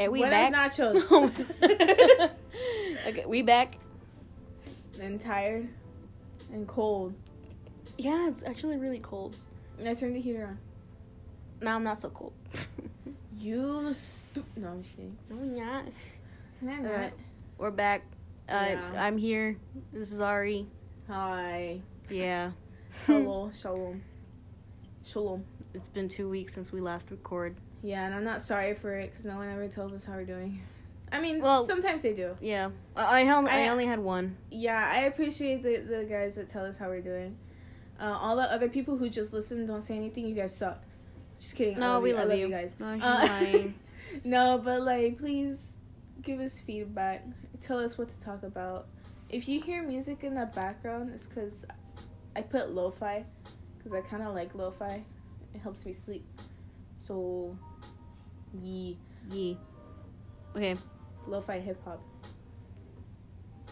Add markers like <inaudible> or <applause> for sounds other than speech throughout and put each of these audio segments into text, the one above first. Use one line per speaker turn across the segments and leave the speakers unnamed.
And we
Buenas
back.
nachos. <laughs>
okay, we back.
and tired and cold.
Yeah, it's actually really cold.
And I turned the heater on.
Now I'm not so cold. <laughs>
You stu- No, I'm just kidding.
no, I'm not.
Nah.
Alright. We're back. Uh,
Yeah.
I'm here. This is Ari.
Hi.
Yeah.
Hello. <laughs> Shalom. Shalom.
It's been two weeks since we last recorded.
Yeah, and I'm not sorry for it because no one ever tells us how we're doing. I mean,
Well-
sometimes they do.
Yeah, I I, only, I
I-
only had one.
Yeah, I appreciate the, the guys that tell us how we're doing. Uh, all the other people who just listen, don't say anything. You guys suck. Just kidding.
No,
love
we
you. I
love
love
you.
you guys.
No,
Uh, <laughs> no, but like, please give us feedback. Tell us what to talk about. If you hear music in the background, it's because I put lo-fi because I kind of like lo-fi. It helps me sleep. So, yee,
Yeah. Okay.
lo-fi hip hop.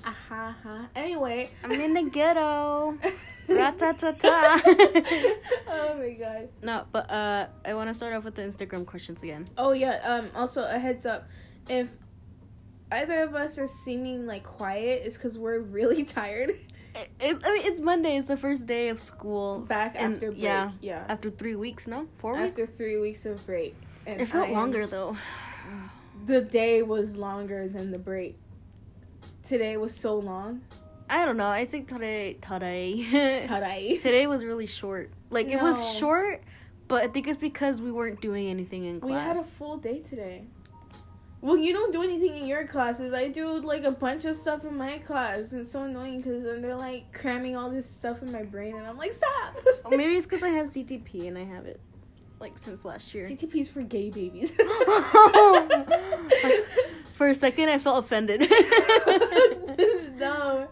Aha, ha. Anyway,
I'm in the ghetto. <laughs> Ra-ta-ta-ta. <laughs>
oh my god.
no, but uh, I want to start off with the Instagram questions again.
Oh yeah. Um. Also, a heads up, if either of us are seeming like quiet, it's because we're really <laughs> tired.
It, it, I mean, it's Monday. It's the first day of school.
Back
And-
after break.
yeah,
Yeah.
After three weeks, no, four
After
weeks.
three weeks of break. And
It felt
I am-
longer though.
The day was longer than the break. Today was so long.
I don't know. I think today, today, <laughs>
Today.
today was really short. Like it was short, but I think it's because we weren't doing anything in class.
We had a full day today. Well, you don't do anything in your classes. I do like a bunch of stuff in my class. And it's so annoying because then they're like cramming all this stuff in my brain, and I'm like, stop.
Maybe it's because I <laughs> have CTP and I have it like since last year.
CTP's for gay babies. <laughs> <laughs>
For a second, I felt offended. <laughs>
no,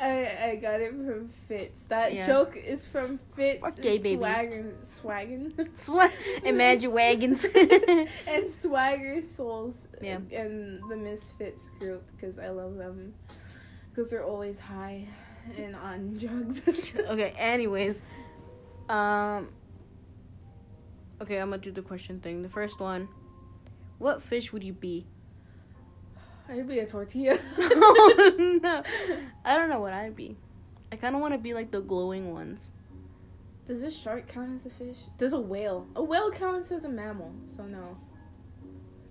I I got it from Fitz. That
Yeah.
joke is from Fitz.
Fuck gay babies.
Swagger, Swaggin.
Swa- Imagine wagons.
and Swagger Souls.
Yeah.
And the Misfits group because I love them because they're always high and on drugs.
okay. Anyways, um. Okay, I'm gonna do the question thing. The first one: What fish would you be?
I'd be a tortilla. <laughs>
oh, no, I don't know what I'd be. I kind of want to be like the glowing ones.
Does a shark count as a fish? Does a whale? A whale counts as a mammal, so no.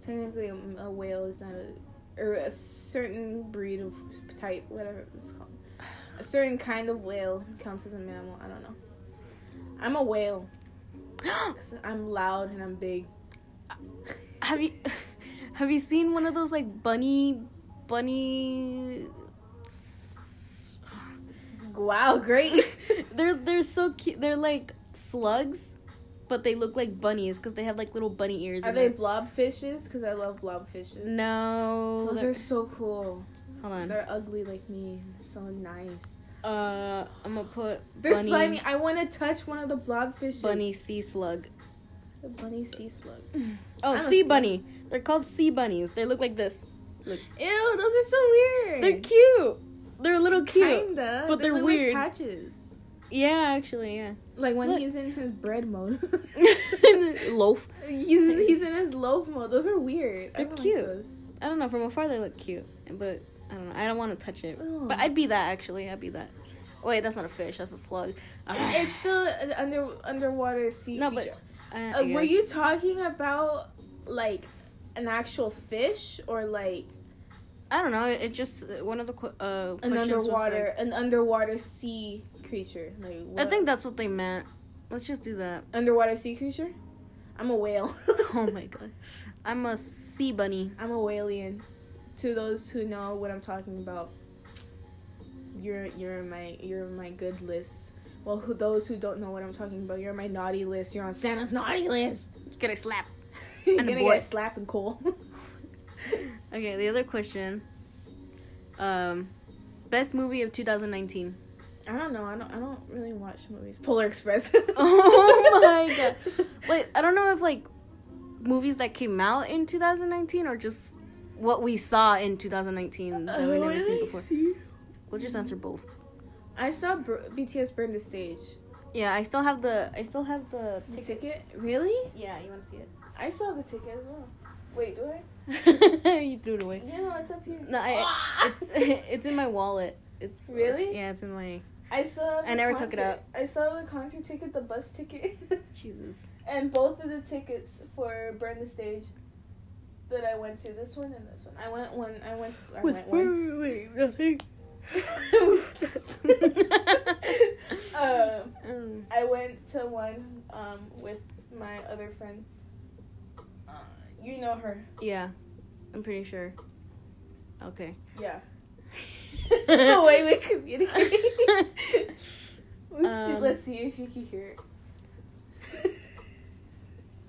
Technically, a, a whale is not a, or a certain breed of type, whatever it's called. A certain kind of whale counts as a mammal. I don't know. I'm a whale <gasps> because I'm loud and I'm big.
have you have you seen one of those like bunny bunny?
Wow, great. <laughs>
They're they're so cute. They're like slugs, but they look like bunnies because they have like little bunny ears.
Are they blob fishes? Because I love blob fishes.
No.
Those
they're-
are so cool.
hold on.
They're ugly like me. So nice.
Uh, I'm gonna put
They're
bunny
slimy. I want to touch one of the blobfish.
bunny sea slug.
The bunny sea slug. <sighs>
Oh,
I'm
sea bunny. They're called sea bunnies. They look like this.
Ew, those are so weird.
They're cute. They're a little cute.
Kinda,
but
They
they're weird.
Like patches.
Yeah, actually, yeah.
Like when
Look.
he's in his bread mode. <laughs>
Loaf.
he's, he's in his loaf mode. Those are weird.
They're
don't
cute.
Like.
I don't know. From afar, they look cute, but I don't know. I don't want to touch it. But I'd be that actually. I'd be that. Wait, that's not a fish. That's a slug.
It's still an under underwater sea
No, but- Uh,
Uh, were you talking about like an actual fish or like
I don't know. It just one of the uh
an underwater
like-
an underwater sea creature? Like
I think that's what they meant. Let's just do that.
underwater sea creature. I'm a whale. <laughs>
oh my <laughs> god. I'm a sea bunny.
I'm a whalian. To those who know what I'm talking about, you're you're in my you're my good list. Well, who those who don't know what I'm talking about, you're on my naughty list. You're on Santa's naughty list.
Get <laughs> a slap.
you're gonna
boy.
get and cool. <laughs>
Okay, the other question. Um, best movie of 2019.
I don't know. I don't. I don't really watch movies. <laughs> Polar Express.
Oh my god. Wait, I don't know if like movies that came out in 2019 or just what we saw in 2019 that we
Oh,
never seen before.
see?
We'll just answer both.
I saw Br- BTS burn the stage.
Yeah, I still have the I still have the
The
ticket.
ticket? Really?
Yeah, you want to see it?
I saw the ticket as well. Wait, do I? <laughs>
you threw it away.
Yeah, no, it's up here.
No, I,
Ah!
it's <laughs> it's in my wallet. It's
Really?
Yeah, it's in my
I saw.
I never took it out.
I saw the concert ticket, the bus ticket, <laughs>
Jesus.
and both of the tickets for Burn the Stage that I went to. This one and this one. I went one. I went. I went one.
wait, nothing. <laughs>
um, I went to one um, with my other friend. Uh, you know her.
yeah, I'm pretty sure. Okay.
Yeah. the <laughs> way we communicate. <laughs> let's, see,
Um,
let's see if you can hear it.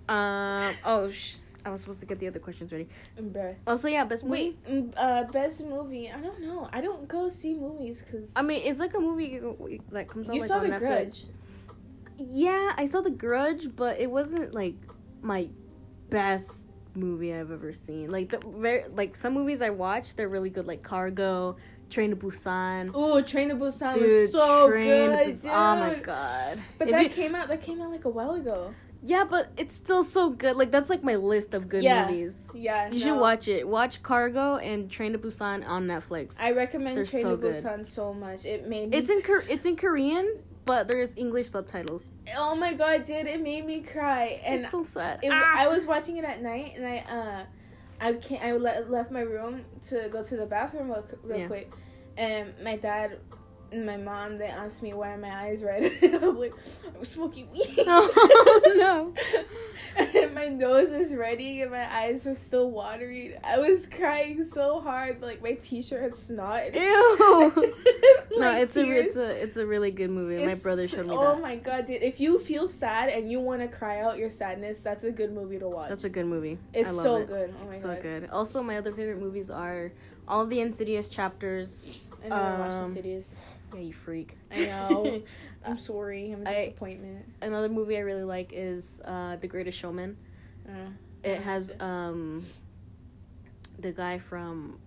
Um. Oh, sh- I was supposed to get the other questions ready.
Bruh.
Also, yeah, best movie.
Wait, mm, uh, best movie? I don't know. I don't go see movies because
I mean, it's like a movie that comes out
you
like
saw
on
The
Netflix.
Grudge.
Yeah, I saw The Grudge, but it wasn't like my best movie I've ever seen. Like the very like some movies I watch, they're really good, like Cargo, Train to Busan.
Ooh, Train to Busan
Dude,
was so
Train
good,
to Bus-
dude.
Oh my god!
But
If
that
you-
came out. That came out like a while ago.
Yeah, but it's still so good. Like that's like my list of good
Yeah.
movies.
Yeah,
You should watch it. Watch Cargo and Train to Busan on Netflix.
I recommend
They're
Train
so
to
good.
Busan so much. It made me.
It's in Kor- it's in Korean, but there's English subtitles.
oh my god, dude! It made me cry, and
it's so sad.
it,
Ah!
I was watching it at night, and I uh, I can't. I le- left my room to go to the bathroom real, real
Yeah.
quick, and my dad and my mom they asked me why are my eyes red. <laughs> I'm like, I'm smoking weed. <laughs>
Oh, no.
and <laughs> my nose is ready, and my eyes were still watery I was crying so hard, like my t-shirt had snot.
Ew. no,
Like,
it's a it's a it's a really good movie. My brother showed me
Oh
that.
my god, dude! If you feel sad and you want to cry out your sadness, that's a good movie to watch.
That's a good movie.
it's so
it.
good. Oh my
so
god!
good. Also, my other favorite movies are all the Insidious chapters.
I never watched
Um,
Insidious.
Yeah, you freak.
I know. <laughs> I'm sorry. I'm a
I-
disappointment.
Another movie I really like is uh, The Greatest Showman.
Uh,
It has um the guy from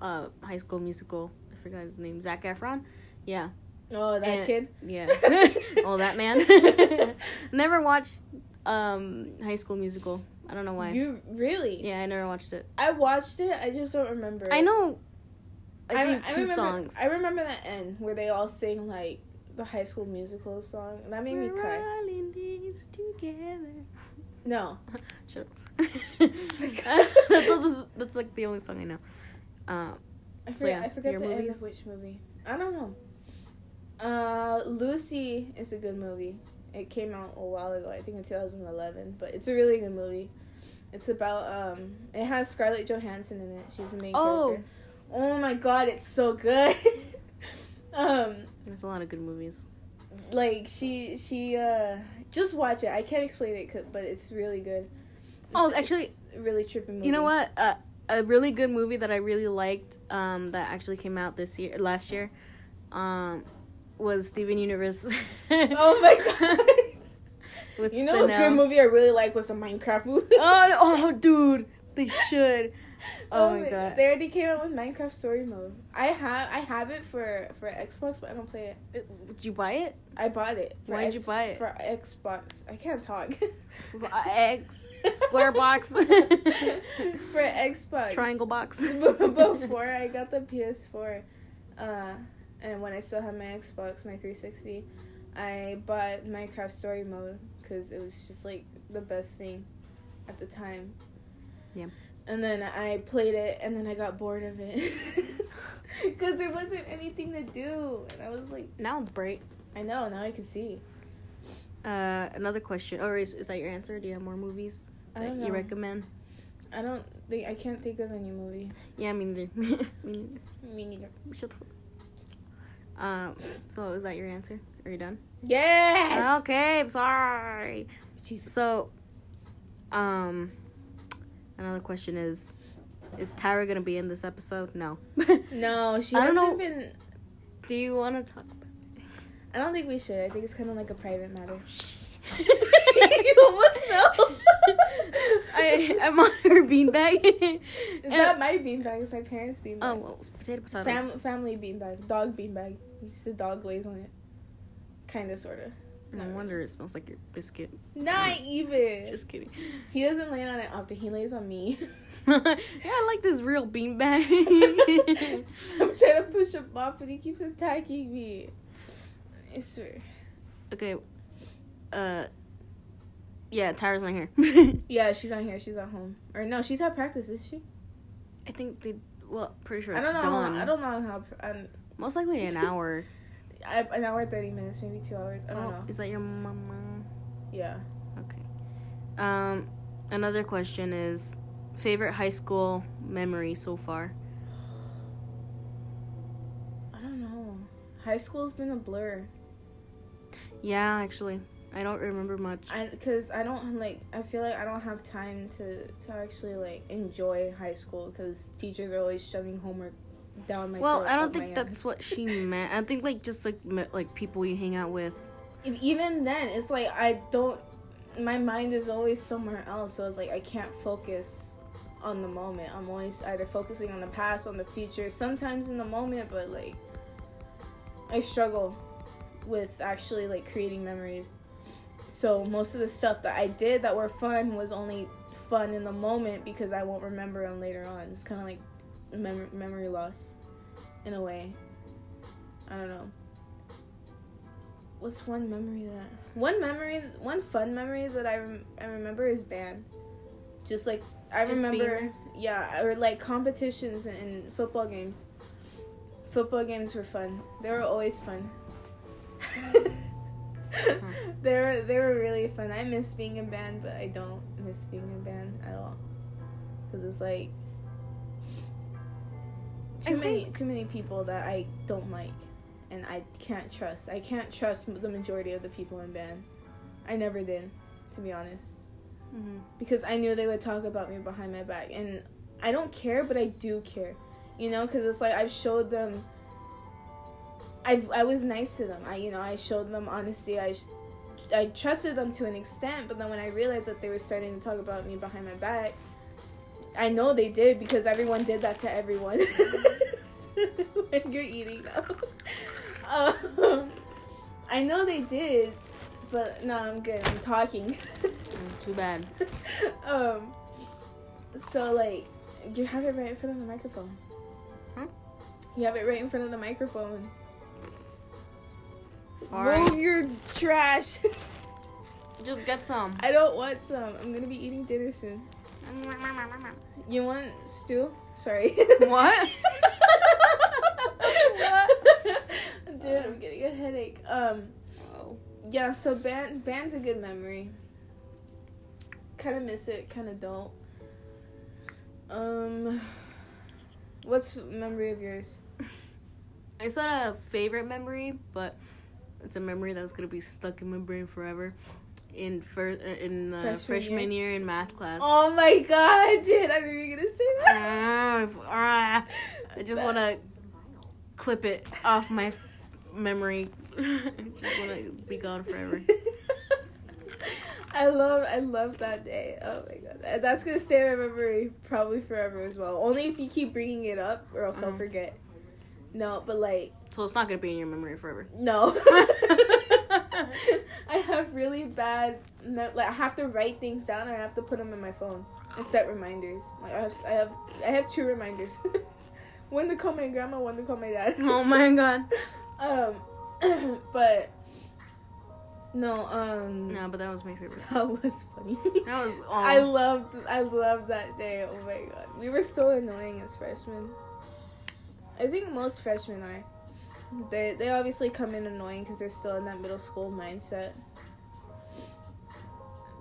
uh High School Musical. I forgot his name. Zac Efron. Yeah,
oh, that
and-
kid.
yeah. <laughs> oh, that man. <laughs> never watched um High School Musical. I don't know why.
You really?
yeah, I never watched it.
I watched it. I just don't remember.
I know. I,
I,
think
I
two
remember,
songs.
I remember the end where they all sing like the High School Musical song. and That made me
We're
cry.
all in this together.
No. <laughs>
Shut up. <laughs> <laughs> that's, all this, that's like the only song I know. Um,
I
So,
forget,
yeah,
I forget the end of which movie. I don't know. Uh, Lucy is a good movie. It came out a while ago, I think in 2011, but it's a really good movie. It's about um, it has Scarlett Johansson in it. She's the main
Oh.
character. Oh my god, it's so good. <laughs> um,
there's a lot of good movies.
like she she uh, just watch it. I can't explain it, but it's really good.
Oh, actually-
it's really tripping movie.
You know what? Uh, a really good movie that I really liked um, that actually came out this year, last year, um, was Steven Universe. <laughs>
Oh my god.
With
You know, a good movie I really like was the Minecraft movie.
Oh, <laughs> oh, dude, they should. Oh my god.
They already came out with Minecraft Story Mode. I have I have it for for Xbox, but I don't play it.
Did you buy it?
I bought it. For
Why'd you buy it?
For Xbox. I can't talk. <laughs>
X square box, <laughs>
for Xbox.
triangle box. <laughs>
Before I got the PS4, uh, and when I still had my Xbox, my 360, I bought Minecraft Story Mode because it was just like the best thing at the time.
Yeah.
And then I played it, and then I got bored of it <laughs> because there wasn't anything to do, and I was like,
Now it's bright.
I know now I can see.
Uh, another question. Or is, is that your answer? Do you have more movies
I
that you recommend?
I don't think I can't think of any movie.
Yeah, me neither. <laughs> me neither.
Me neither.
Shut the. Um. So is that your answer? Are you done?
Yes.
Okay. I'm sorry.
Jesus.
So, um, another question is: Is Tyra gonna be in this episode? No. <laughs>
No, she
I don't
hasn't
know.
been.
Do you want to talk about? it?
I don't think we should. I think it's kind of like a private matter. <laughs> <laughs>
you
almost fell.
I I'm on her beanbag.
Is that my beanbag? It's my parents' beanbag.
Oh, well, potato potato.
Fam- family beanbag. Dog beanbag. Used to dog glaze on it. Kinda, sorta.
No wonder it smells like your biscuit.
Not <laughs> even.
Just kidding.
he doesn't lay on it often. He lays on me. <laughs>
yeah, I like this real beanbag. <laughs>
I'm trying to push him off, and he keeps attacking me. I swear.
okay. Uh. Yeah, Tyra's not here.
Yeah, she's not here. She's at home. Or no, she's at practice, is she?
I think they. Well, pretty sure
I don't know. how- I don't know how. I'm,
Most likely an hour.
I, an hour, thirty minutes, maybe two hours. I don't
Oh,
know.
Is that your mama?
Yeah.
Okay. Um, another question is favorite high school memory so far.
I don't know. High school's been a blur.
Yeah, actually, I don't remember much.
I because I don't like. I feel like I don't have time to to actually like enjoy high school because teachers are always shoving homework down my.
well, I don't think that's what she <laughs> meant. I think like just like like people you hang out with.
Even then, it's like I don't. My mind is always somewhere else, so it's like I can't focus on the moment. I'm always either focusing on the past, on the future. Sometimes in the moment, but like I struggle with actually like creating memories. So most of the stuff that I did that were fun was only fun in the moment because I won't remember them later on. It's kind of like mem- memory loss in a way. I don't know. What's one memory that one memory one fun memory that I rem- I remember is band. Just like I
Just
remember, yeah, or like competitions and football games. Football games were fun. They were always fun. <laughs> they were they were really fun. I miss being in band, but I don't miss being in band at all. Cause it's like too
I
many
think-
too many people that I don't like, and I can't trust. I can't trust the majority of the people in band. I never did, to be honest,
Mm-hmm.
because I knew they would talk about me behind my back, and I don't care, but I do care, you know, because it's like I've showed them. I I was nice to them. I you know I showed them honesty. I sh- I trusted them to an extent, but then when I realized that they were starting to talk about me behind my back, I know they did because everyone did that to everyone. <laughs> when you're eating now, <laughs> um, I know they did, but no, I'm good. I'm talking.
Too bad. <laughs>
um, so like, you have it right in front of the microphone.
Huh?
You have it right in front of the microphone. Move your trash.
Just get some.
I don't want some. I'm gonna be eating dinner soon. You want stew? Sorry. <laughs>
What?
Dude, I'm getting a headache. Um,
Oh.
yeah. So band, band's a good memory. Kind of miss it. Kind of don't. Um, what's memory of yours? <laughs>
It's not a favorite memory, but it's a memory that's gonna be stuck in my brain forever. In first, in the
Freshman
freshman, year? in math class.
Oh my god, dude! I knew you were gonna say that.
Ah, ah. I just want to clip it off my memory. I <laughs> just want to be gone forever. <laughs>
I love, I love that day. Oh my god, that's gonna stay in my memory probably forever as well. Only if you keep bringing it up, or else I'll
Uh-huh.
forget. No, but like,
So it's not gonna be in your memory forever.
no. <laughs> <laughs> I have really bad. Like I have to write things down. Or I have to put them in my phone and set reminders. Like I have, I have, I have two reminders. <laughs> one to call my grandma, one to call my dad.
Oh my god. <laughs>
Um, <clears throat> but no, um,
No, but that was my favorite.
that was funny.
That was. Oh,
I loved, I loved that day. Oh my god, we were so annoying as freshmen. I think most freshmen are. They they obviously come in annoying because they're still in that middle school mindset.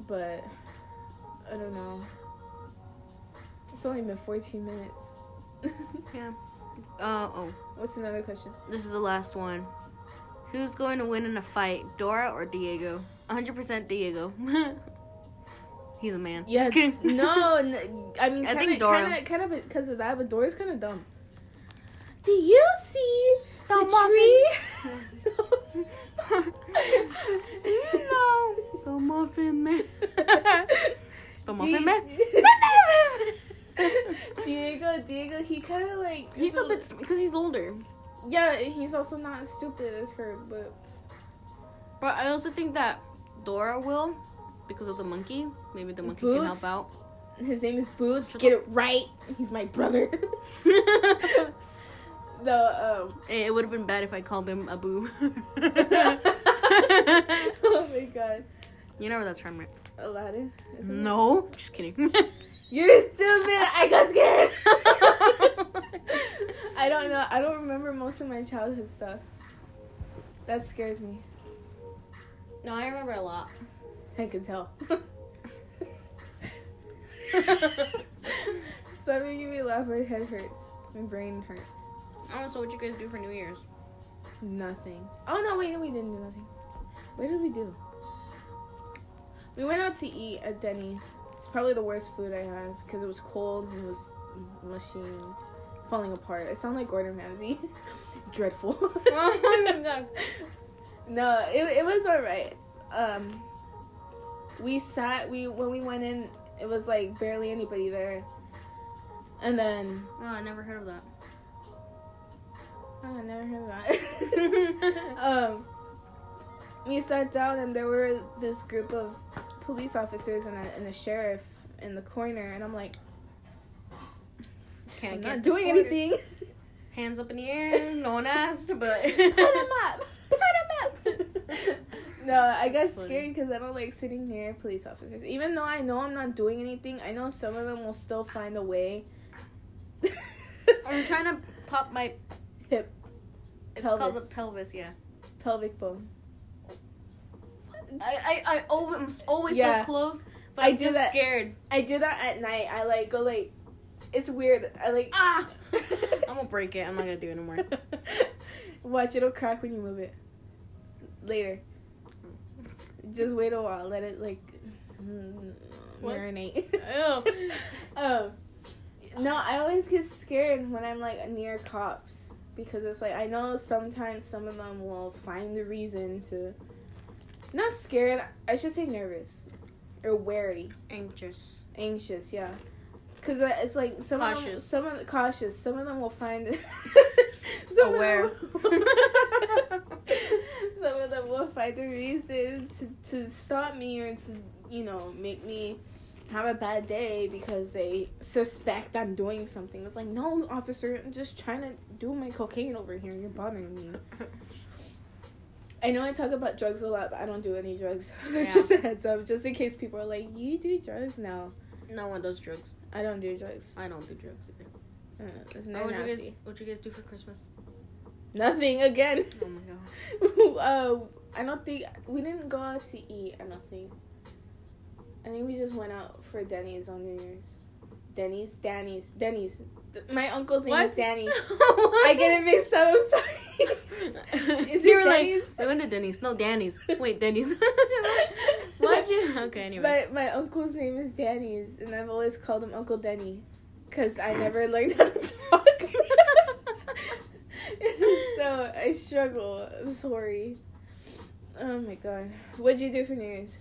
But I don't know. It's only been fourteen minutes. <laughs>
yeah. Uh oh.
What's another question?
This is the last one. Who's going to win in a fight, Dora or Diego? 100% Diego. <laughs> He's a man.
Yeah, no, <laughs> n- I mean,
I
kinda,
think Dora.
Kind of because of that, but Dora's kind of dumb. Do you see
The
the,
muffin?
tree? <laughs>
no. The muffin man. The muffin man. <laughs>
Diego, Diego, he kind of like
He's a bit because he's older.
yeah. He's also not as stupid as her, but
But I also think that Dora will, because of the monkey. Maybe the monkey can help out.
His name is Boots. Get it right. He's my brother. <laughs> the um.
it would have been bad if I called him Abu. <laughs> <laughs>
oh my god,
you know where that's from, right?
Aladdin. isn't it?
No, just kidding. <laughs>
You're stupid. I got scared. I don't know. I don't remember most of my childhood stuff. That scares me.
no, I remember a lot.
I can tell. Stop making me laugh. My head hurts. My brain hurts.
Oh, so what you guys do for New Year's?
Nothing. Oh no, wait, we didn't do nothing. What did we do? We went out to eat at Denny's. It's probably the worst food I had because it was cold and it was machine falling apart. I sound like Gordon Ramsay. <laughs> Dreadful. <laughs> no, it, it was alright. Um, we sat. We when we went in, it was like barely anybody there, and then
Oh, I never heard of that.
I never heard that. <laughs> um, we sat down and there were this group of police officers and a, and a sheriff in the corner, and I'm like,
Can't
I'm
get
not doing anything.
Hands up in the air. No one <laughs> asked, but.
Put him up. Put him up. <laughs> no, I got
That's
scared because I don't like sitting near police officers. Even though I know I'm not doing anything, I know some of them will still find a way.
I'm trying to pop my.
Hip
It's called
Pelvis.
the pelvis, yeah.
pelvic bone.
I I, I always, I'm always
Yeah.
so close, but
I
I'm just
that.
scared.
I do that at night. I like go like, it's weird. I like
Ah! <laughs> I'm gonna break it. I'm not gonna do it anymore. <laughs>
Watch it'll crack when you move it. Later. Just wait a while. Let it like
What?
marinate.
oh. <laughs>
um, no, I always get scared when I'm like near cops because it's like I know sometimes some of them will find the reason to. Not scared. I should say nervous, or wary,
Anxious.
anxious. Yeah, because it's like some Of them,
Cautious.
some of the cautious. Some of them will find. <laughs> some of them
Aware.
will- <laughs> some of them will find the reason to, to stop me or to you know make me have a bad day because they suspect I'm doing something. It's like, no, officer, I'm just trying to do my cocaine over here. You're bothering me. I know I talk about drugs a lot, but I don't do any drugs. <laughs> That's
Yeah.
just a heads up, just in case people are like, "You do drugs?" No,
No one does drugs.
I don't do drugs.
I don't do drugs either.
Uh, it's
Oh,
not
what you guys?
nasty.
What you guys do for Christmas?
Nothing again.
Oh my god. <laughs>
uh, I don't think we didn't go out to eat. I don't think. I think we just went out for Denny's on New Year's. Denny's, Danny's, Denny's. My uncle's name is Danny. <laughs> I get it mixed up. I'm sorry. <laughs> Is
you
it
were like,
Denny's?
we went to Denny's. No, Danny's. <laughs> Wait, Denny's. Why'd you? Okay, anyways.
My my uncle's name is Danny's, and I've always called him Uncle Denny, cause I never learned how to talk. so I struggle. I'm sorry. Oh my god. What'd you do for New Year's?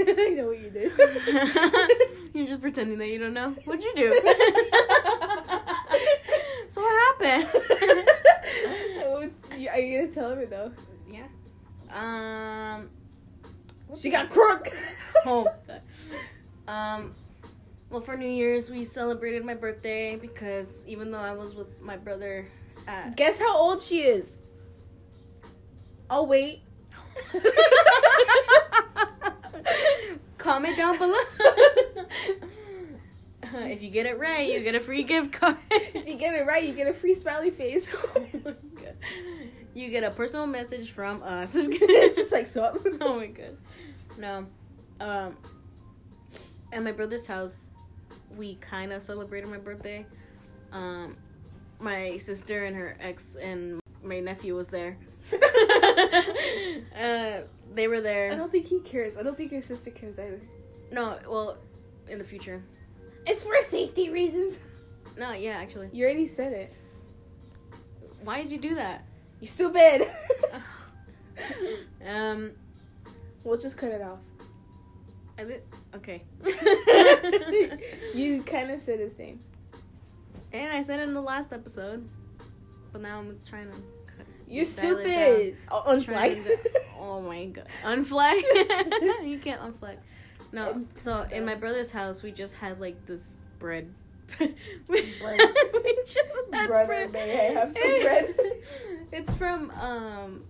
I know what you did. <laughs>
You're just pretending that you don't know. What'd you do? so what happened?
Oh, Are you gonna tell her though?
yeah. Um.
She got crunk. <laughs>
Oh. God. Um. Well, for New Year's, we celebrated my birthday because even though I was with my brother at
Guess how old she is? Oh wait. <laughs>
Comment down below. <laughs> if you get it right, you get a free gift card. <laughs>
If you get it right, you get a free smiley face. <laughs>
Oh my God. You get a personal message from us.
it's just like so.
oh my god. No. Um at my brother's house, we kind of celebrated my birthday. Um my sister and her ex and my nephew was there. <laughs> uh, they were there.
I don't think he cares. I don't think your sister cares either.
No, well, in the future.
It's for safety reasons.
No, yeah, actually.
You already said it.
Why did you do that?
You stupid. <laughs> <laughs>
um,
we'll just cut it off.
I did. Okay.
you kind of said his name.
And I said it in the last episode, but now I'm trying to cut.
You're stupid. Oh, unflag.
To- <laughs> oh my god. Unflag? <laughs> you can't unflag. No, so in my brother's house, we just had like this bread. <laughs> we we just had
Brother,
bread.
may I have some bread?
it's from, um,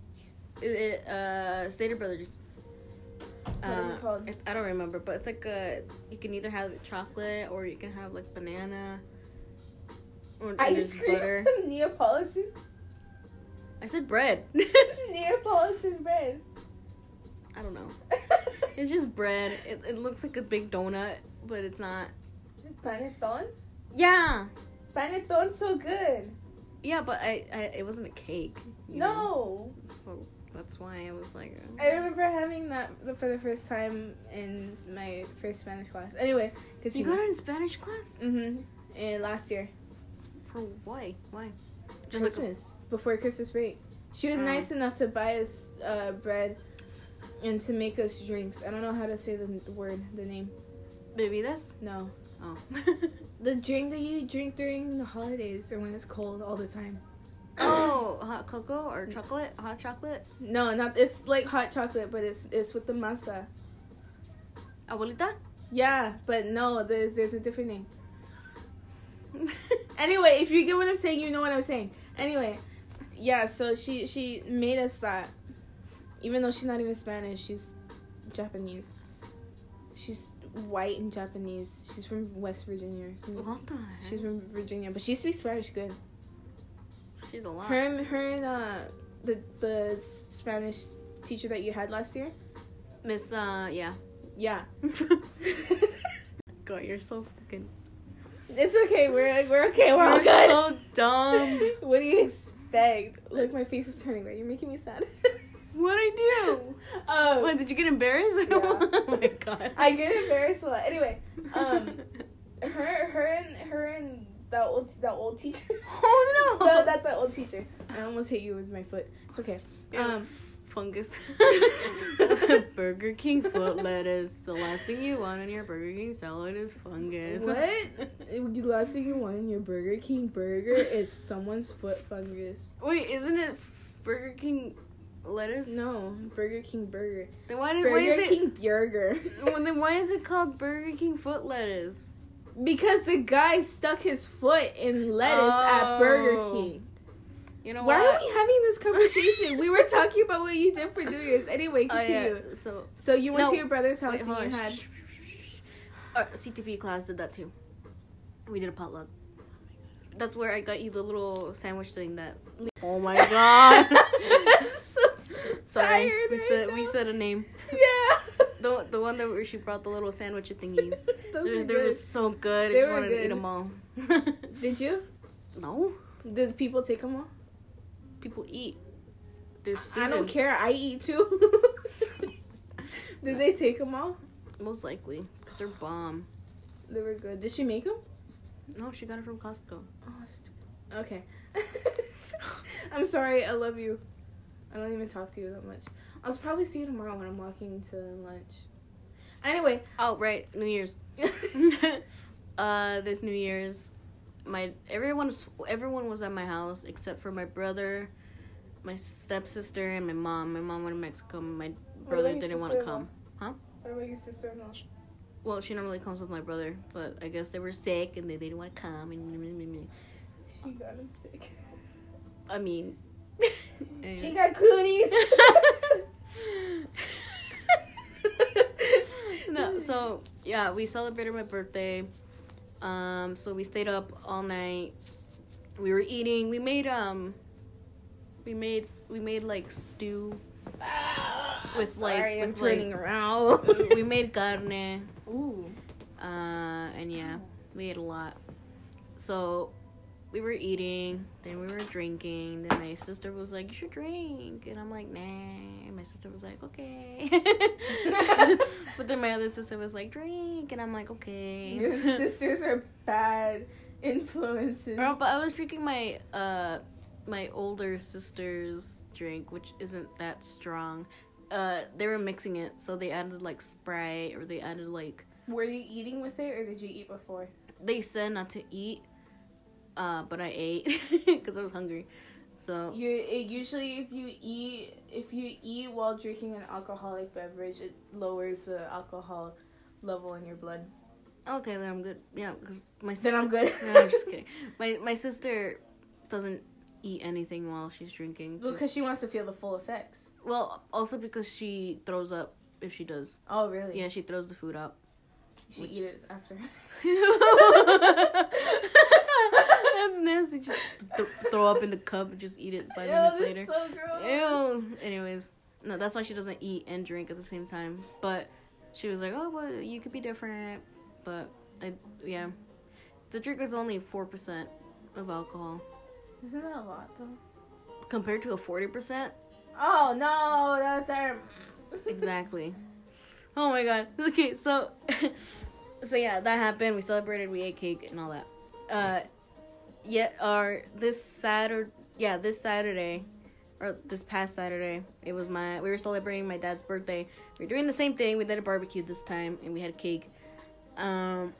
it, uh, Stater Brothers.
What is it called?
I don't remember, but it's like a. You can either have chocolate or you can have like banana. Or
Ice cream.
butter.
Neapolitan.
I said bread. <laughs>
Neapolitan bread.
I don't know. <laughs> It's just bread. It, it looks like a big donut, but it's not.
Panettone.
Yeah,
Panettone's so good.
yeah, but I, I it wasn't a cake. you know?
No.
So that's why I was like. uh,
I remember having that for the first time in my first Spanish class. Anyway, because
You got it in Spanish class?
Mm-hmm. And last year,
For why? Why? Just like
Christmas before Christmas break, she was
Oh.
nice enough to buy us uh, bread and to make us drinks. I don't know how to say the, the word, the name.
Maybe this?
No,
Oh. <laughs>
the drink that you drink during the holidays or when it's cold all the time. <coughs>
oh, hot cocoa or chocolate? Hot chocolate?
No, not it's like hot chocolate, but it's it's with the masa.
Abuelita?
Yeah, but no, there's there's a different name. <laughs> Anyway, if you get what I'm saying, you know what I'm saying. Anyway, yeah, so she she made us that. Even though she's not even Spanish, she's Japanese. She's white and Japanese. She's from West Virginia.
what the heck?
She's from Virginia, but she speaks Spanish good.
She's a lot.
Her and her and uh the the Spanish teacher that you had last year.
Miss, uh, yeah.
Yeah. <laughs>
God, you're so fucking.
It's okay. We're we're okay. We're all
You're
good.
so dumb. <laughs>
what do you expect? Look, my face is turning red. You're making me sad. <laughs>
What'd I do?
um,
What, did you get embarrassed?
Yeah. <laughs>
oh my god.
I get embarrassed a lot. Anyway, um, her, her and her and that old that old teacher.
Oh no.
no, not that old teacher. I almost hit you with my foot. It's okay. Um,
fungus. <laughs> <laughs> Burger King foot lettuce. The last thing you want in your Burger King salad is fungus.
what? <laughs> The last thing you want in your Burger King burger is someone's foot fungus.
Wait, isn't it Burger King lettuce?
No, Burger King burger.
Then why, did, why is
Burger
it?
King burger.
Well, then why is it called Burger King foot lettuce?
Because the guy stuck his foot in lettuce at Burger
Oh.
King.
You know
Why
what?
are we having this conversation? we were talking about what you did for New Year's. Anyway,
Oh,
continue.
yeah. So
So you went
No.
to your brother's house
wait,
and you had.
Our CTP class did that too. We did a potluck. That's where I got you the little sandwich thing that. <laughs> Oh my god!
I'm <laughs> so
Sorry,
tired
we
right
said
now.
we said a name.
Yeah.
The the one that where she brought the little sandwich thingies. <laughs>
Those
They
are
they were so good. I
They
just
were
wanted to eat
good.
them all.
Did you?
no,
Did people take them all?
People eat. Students.
I don't care. I eat too. <laughs> Did they take them all?
Most likely, because they're bomb.
They were good. Did she make them?
No, she got it from Costco.
Oh, stupid. Okay. <laughs> I'm sorry. I love you. I don't even talk to you that much. I'll probably see you tomorrow when I'm walking to lunch. Anyway.
Oh right, New Year's. <laughs> uh, this New Year's, my everyone was everyone was at my house except for my brother, my stepsister, and my mom. My mom went to Mexico. My brother didn't want to come.
What about your sister-in-law?
Well, she normally comes with my brother, but I guess they were sick and they, they didn't want to come. And
She got him sick.
I mean, <laughs>
She got cooties. <laughs>
no, so yeah, we celebrated my birthday. Um, so we stayed up all night. We were eating. We made um, we made we made like stew. With, like-
Sorry, I'm
with, like-
around. <laughs>
we made carne.
Ooh.
Uh, and yeah, we ate a lot. So we were eating, then we were drinking. Then my sister was like, "You should drink," and I'm like, "Nah." And my sister was like, "Okay." <laughs> but then my other sister was like, "Drink," and I'm like, "Okay."
Your <laughs> sisters are bad influences.
Girl, but I was drinking my uh my older sister's drink, which isn't that strong. Uh, they were mixing it, so they added like Sprite or they added like
Were you eating with it or did you eat before?
they said not to eat, uh, but I ate <laughs> because I was hungry. So
You it usually if you eat if you eat while drinking an alcoholic beverage, it lowers the alcohol level in your blood.
okay, then I'm good. Yeah, because my
Then
sister.
I'm good. <laughs>
no, I'm just kidding. <laughs> My my sister doesn't eat anything while she's drinking.
because she wants to feel the full effects.
well, also because she throws up if she does.
Oh really?
Yeah, she throws the food.
You should
Which-
eat it after.
Nasty. Just th- throw up in the cup and just eat it five
Ew,
minutes later.
so gross.
Ew. Anyways, no, that's why she doesn't eat and drink at the same time. But she was like, "Oh, well, you could be different." But I, yeah, the drink was only four percent of alcohol
Isn't that a lot though?
compared to a forty percent.
Oh no, that's our. <laughs>
Exactly. oh my god. <laughs> Okay, so, <laughs> so yeah, that happened. We celebrated. We ate cake and all that. Uh, yet or this Saturday, yeah, this Saturday, or this past Saturday, it was my. We were celebrating my dad's birthday. We were doing the same thing. We did a barbecue this time, and we had cake. Um.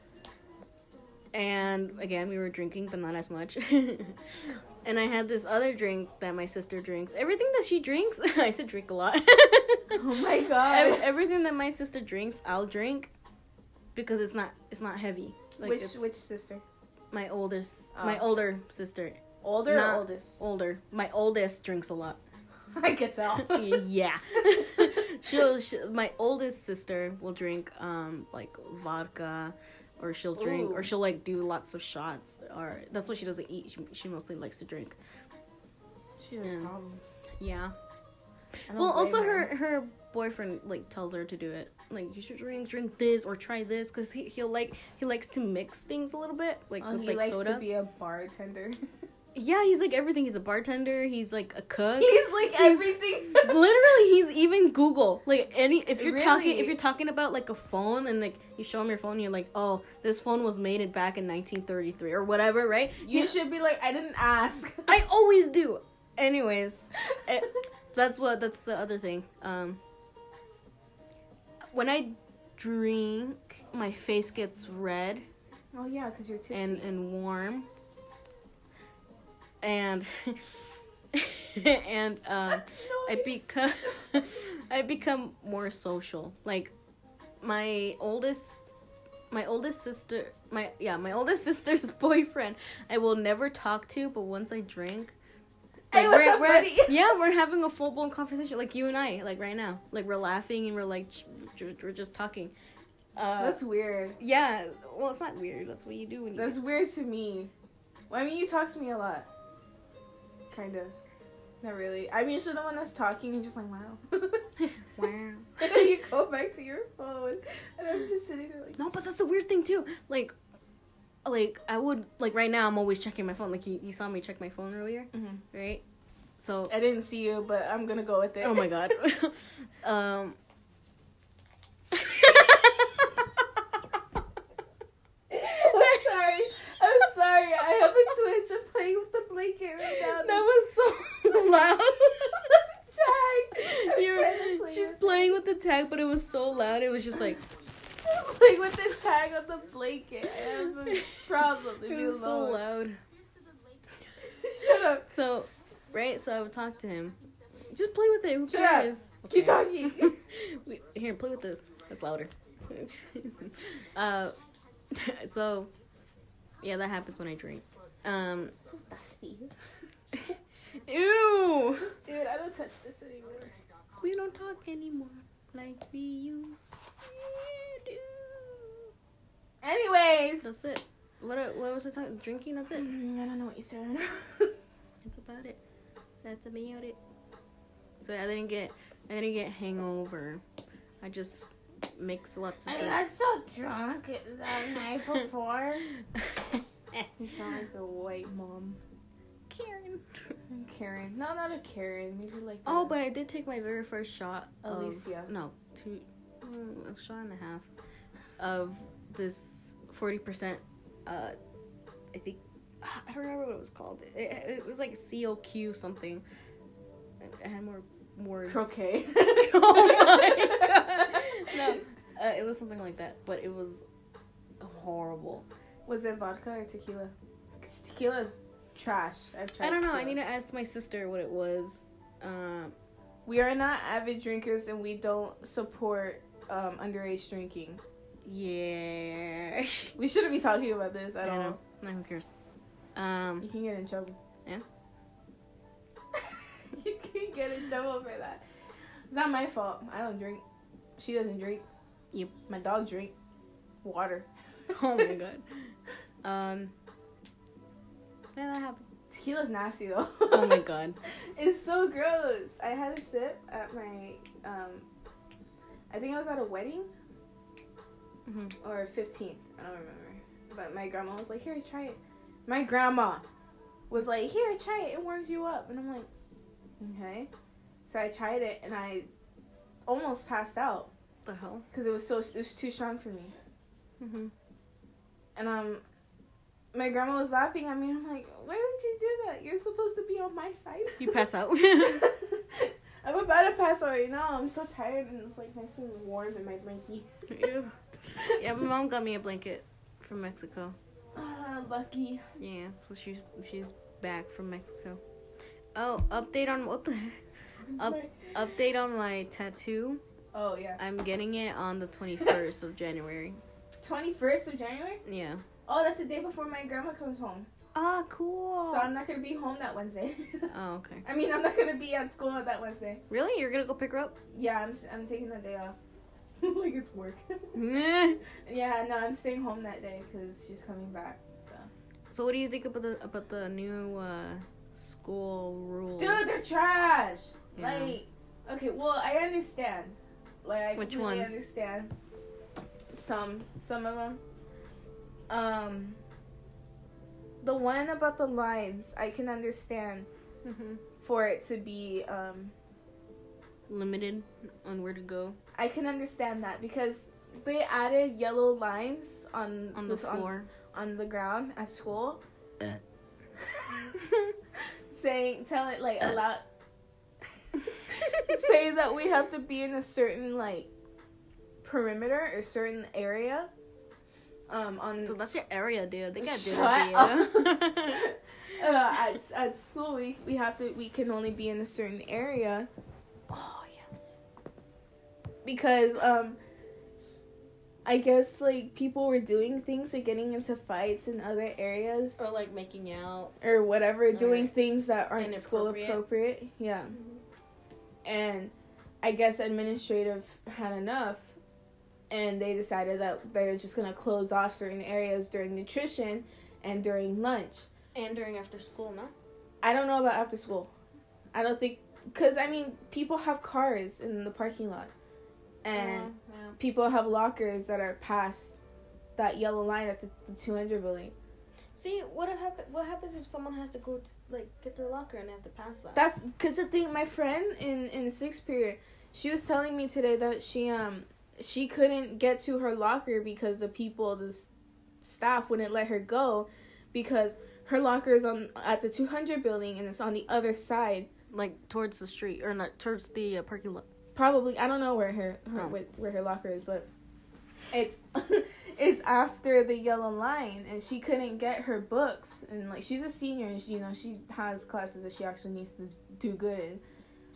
And again, we were drinking, but not as much. <laughs> and I had this other drink that my sister drinks. Everything that she drinks, <laughs> I said drink a lot. <laughs>
Oh my god.
everything that my sister drinks, I'll drink because it's not it's not heavy. Like
which which sister?
My oldest,
Oh.
my older sister,
Older
Not-
or oldest?
older. My oldest drinks a lot. <laughs>
I can tell. <laughs>
yeah. <laughs> she'll, she my oldest sister will drink um like vodka or she'll drink
Ooh.
or she'll like do lots of shots or that's what she doesn't eat. She, she mostly likes to drink.
She has
Yeah.
problems.
Yeah. Well, also her her boyfriend like tells her to do it. Like you should drink drink this or try this because he he'll like he likes to mix things a little bit like
Oh,
with
he
like
likes
soda.
to be a bartender. <laughs>
yeah, he's like everything. He's a bartender. He's like a cook.
He's like
He's-
everything. <laughs>
Literally, he's even Google. Like any if you're talking if you're talking about like a phone and like you show him your phone, you're like, oh, this phone was made in back in 1933 or whatever, right?
You
He-
should be like, I didn't ask.
I always do. Anyways, <laughs> eh, that's what that's the other thing. Um, when I drink, my face gets red
oh yeah, because you're tipsy.
and and warm, and <laughs> and <laughs> um, I become <laughs> I become more social. Like my oldest my oldest sister my yeah, my oldest sister's boyfriend I will never talk to, but once I drink
Hey, what's up, buddy?
yeah, we're having a full blown conversation like you and I, like right now. Like we're laughing and we're like we're just talking. Uh,
That's weird.
yeah. Well, it's not weird. That's what you do when.
That's weird to me. Well, I mean, you talk to me a lot. Kind of. Not really. I'm usually the one that's talking and just like, wow. <laughs>
wow.
and <laughs> then you go back to your phone, and I'm just sitting there like,
No, but that's a weird thing too. Like, like I would like right now. I'm always checking my phone. Like you, you saw me check my phone earlier,
Mhm.
right? So,
I didn't see you, but I'm gonna go with it.
oh my god. <laughs> <laughs> um.
I'm sorry. I'm sorry. I have a twitch of playing with the blanket right now.
that was so <laughs> loud.
tag. I'm
You're-
to play
she's
it.
playing with the tag, but it was so loud. It was just like <laughs>
playing with the tag on the blanket. I have a problem. Leave
it
me
was so loud. <laughs>
Shut up.
So, right? So I would talk to him. Just play with it. Who
Shut up.
cares?
Keep
Okay.
talking. <laughs>
Wait, Here, play with this. That's louder. uh, so, yeah, that happens when I drink. Um,
so dusty.
ew.
Dude, I don't touch this anymore.
We don't talk anymore like we used to.
Anyways.
That's it. What? What was I talking? Drinking. That's it.
Mm, I don't know what you said. <laughs>
That's about it. That's about it. So I didn't get. I didn't get hangover. I just mixed lots of
I
drinks.
got so drunk that night <laughs> before. You sound like a white mom.
Karen.
Karen. No, not a Karen. Maybe like.
Oh, but I did take my very first shot. of-
Alicia.
no, two, mm, a shot and a half of this forty percent. Uh, I think I don't remember what it was called. It, it was like COQ something. It had more words.
croquet. <laughs>
oh my god! No, uh, it was something like that, but it was horrible.
Was it vodka or tequila? 'Cause tequila's trash. I've tried
I don't know. I need to ask my sister what it was. Um,
We are not avid drinkers, and we don't support um, underage drinking.
Yeah. <laughs>
We shouldn't be talking about this at
I
all.
know. No, who cares? Um,
You can get in trouble.
Yeah. <laughs>
you can get in trouble for that. It's not my fault. I don't drink. She doesn't drink.
Yep.
My dog drink water. <laughs>
oh my god. Um, yeah, that happened.
Tequila's nasty though.
Oh my god.
It's so gross. I had a sip at my um I think I was at a wedding
hmm
or 15th. I don't remember. But my grandma was like, "Here, try it." My grandma was like, "Here, try it. It warms you up." And I'm like, "Okay." So I tried it and I almost passed out
The hell.
cuz it was so it was too strong for me.
hmm
And um my grandma was laughing at me. I'm like, "Why would you do that? You're supposed to be on my side."
You pass out. <laughs>
I'm about to pass out right now. I'm so tired and it's like nice and warm in my blankie.
Ew. Yeah, my mom got me a blanket from Mexico.
Ah, lucky.
Yeah, so she's she's back from Mexico. Oh, update on what the <laughs> Up- update on my tattoo.
Oh yeah.
I'm getting it on the 21st of January.
21st of January.
Yeah.
Oh, that's the day before my grandma comes home.
Ah, cool.
So I'm not gonna be home that Wednesday. <laughs>
oh, okay.
I mean, I'm not gonna be at school that Wednesday.
Really? You're gonna go pick her up?
Yeah, I'm I'm taking the day off. <laughs> like it's work. Yeah, no, I'm staying home that day because she's coming back. So.
so, what do you think about the about the new uh, school rules?
Dude, they're trash.
Yeah.
Like, okay, well, I understand. Like, I
Which
completely
ones?
understand. Some, some of them. Um, the one about the lines, I can understand
Mhm.
for it to be. Um,
Limited on where to go
I can understand that because they added yellow lines on
on the
so- on-
floor.
on the ground at school,
Uh. <laughs>
saying, tell it like a lot. say that we have to be in a certain like perimeter or certain area. Um, on
So that's your area, dude. They got
Shut
good <laughs>
uh, at at school, we we have to we can only be in a certain area. Oh yeah. Because um, I guess like people were doing things like getting into fights in other areas
or like making out.
or whatever, doing things that aren't school appropriate. Yeah. And I guess administrative had enough and they decided that they're just going to close off certain areas during nutrition and during lunch.
And during after school, no?
I don't know about after school. I don't think cuz I mean people have cars in the parking lot. And
yeah.
people have lockers that are past that yellow line at the, the 200 building.
See what happen? What happens if someone has to go to like get their locker and they have to pass that?
That's cuz the thing my friend in in 6th period, she was telling me today that she um she couldn't get to her locker because the people the s- staff wouldn't let her go because her locker is on at the 200 building and it's on the other side
like towards the street or not towards the uh, parking lot.
Probably I don't know where her, her
Oh.
where, her locker is, but it's <laughs> it's after the yellow line, and she couldn't get her books, and like she's a senior, and she, you know she has classes that she actually needs to do good in.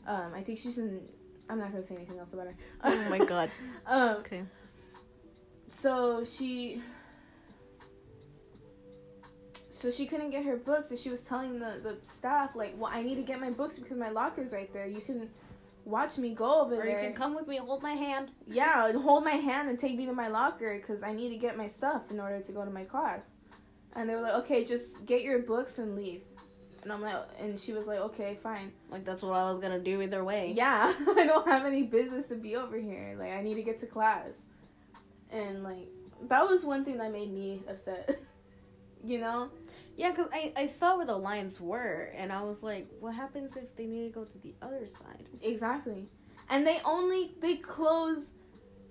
Um, I think she's in. I'm not gonna say anything else about her.
Oh my <laughs> god.
um,
Okay.
so she. So she couldn't get her books, and she was telling the, the staff like, "Well, I need to get my books because my locker's right there. You can watch me go over
Or
there."
you can come with me, hold my hand.
yeah, hold my hand and take me to my locker because I need to get my stuff in order to go to my class. And they were like, okay, just get your books and leave. And I'm like, and she was like, okay, fine.
Like that's what I was gonna do either way.
Yeah, <laughs> I don't have any business to be over here. Like, I need to get to class. And like, that was one thing that made me upset. <laughs> you know?
Yeah, cause I I saw where the lines were, and I was like, what happens if they need to go to the other side?
Exactly. And they only they close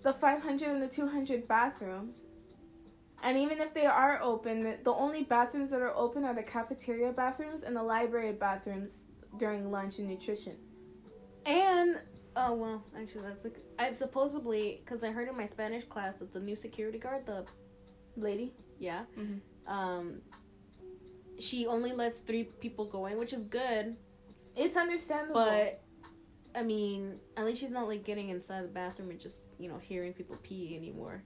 the 500 and the 200 bathrooms. And even if they are open, the, the only bathrooms that are open are the cafeteria bathrooms and the library bathrooms during lunch and nutrition.
And oh well, actually that's like I've supposedly because I heard in my Spanish class that the new security guard, the
Lady?
yeah,
Mhm.
um, she only lets three people go in, which is good.
It's understandable.
But I mean, at least she's not like getting inside the bathroom and just you know hearing people pee anymore.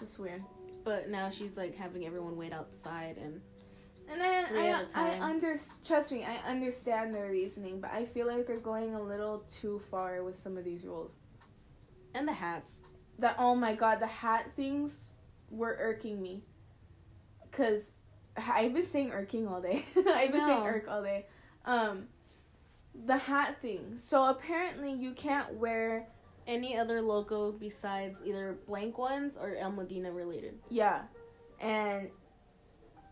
it's weird.
But now she's like having everyone wait outside and
And I,
Three
I, I under, trust me, I understand their reasoning, but I feel like they're going a little too far with some of these rules.
and the hats.
That oh my god, the hat things were irking me. Cause I've been saying irking all day. <laughs> I've been saying irk all day. Um, the hat thing. So apparently you can't wear
Any other logo besides either blank ones or El Modena related.
yeah, and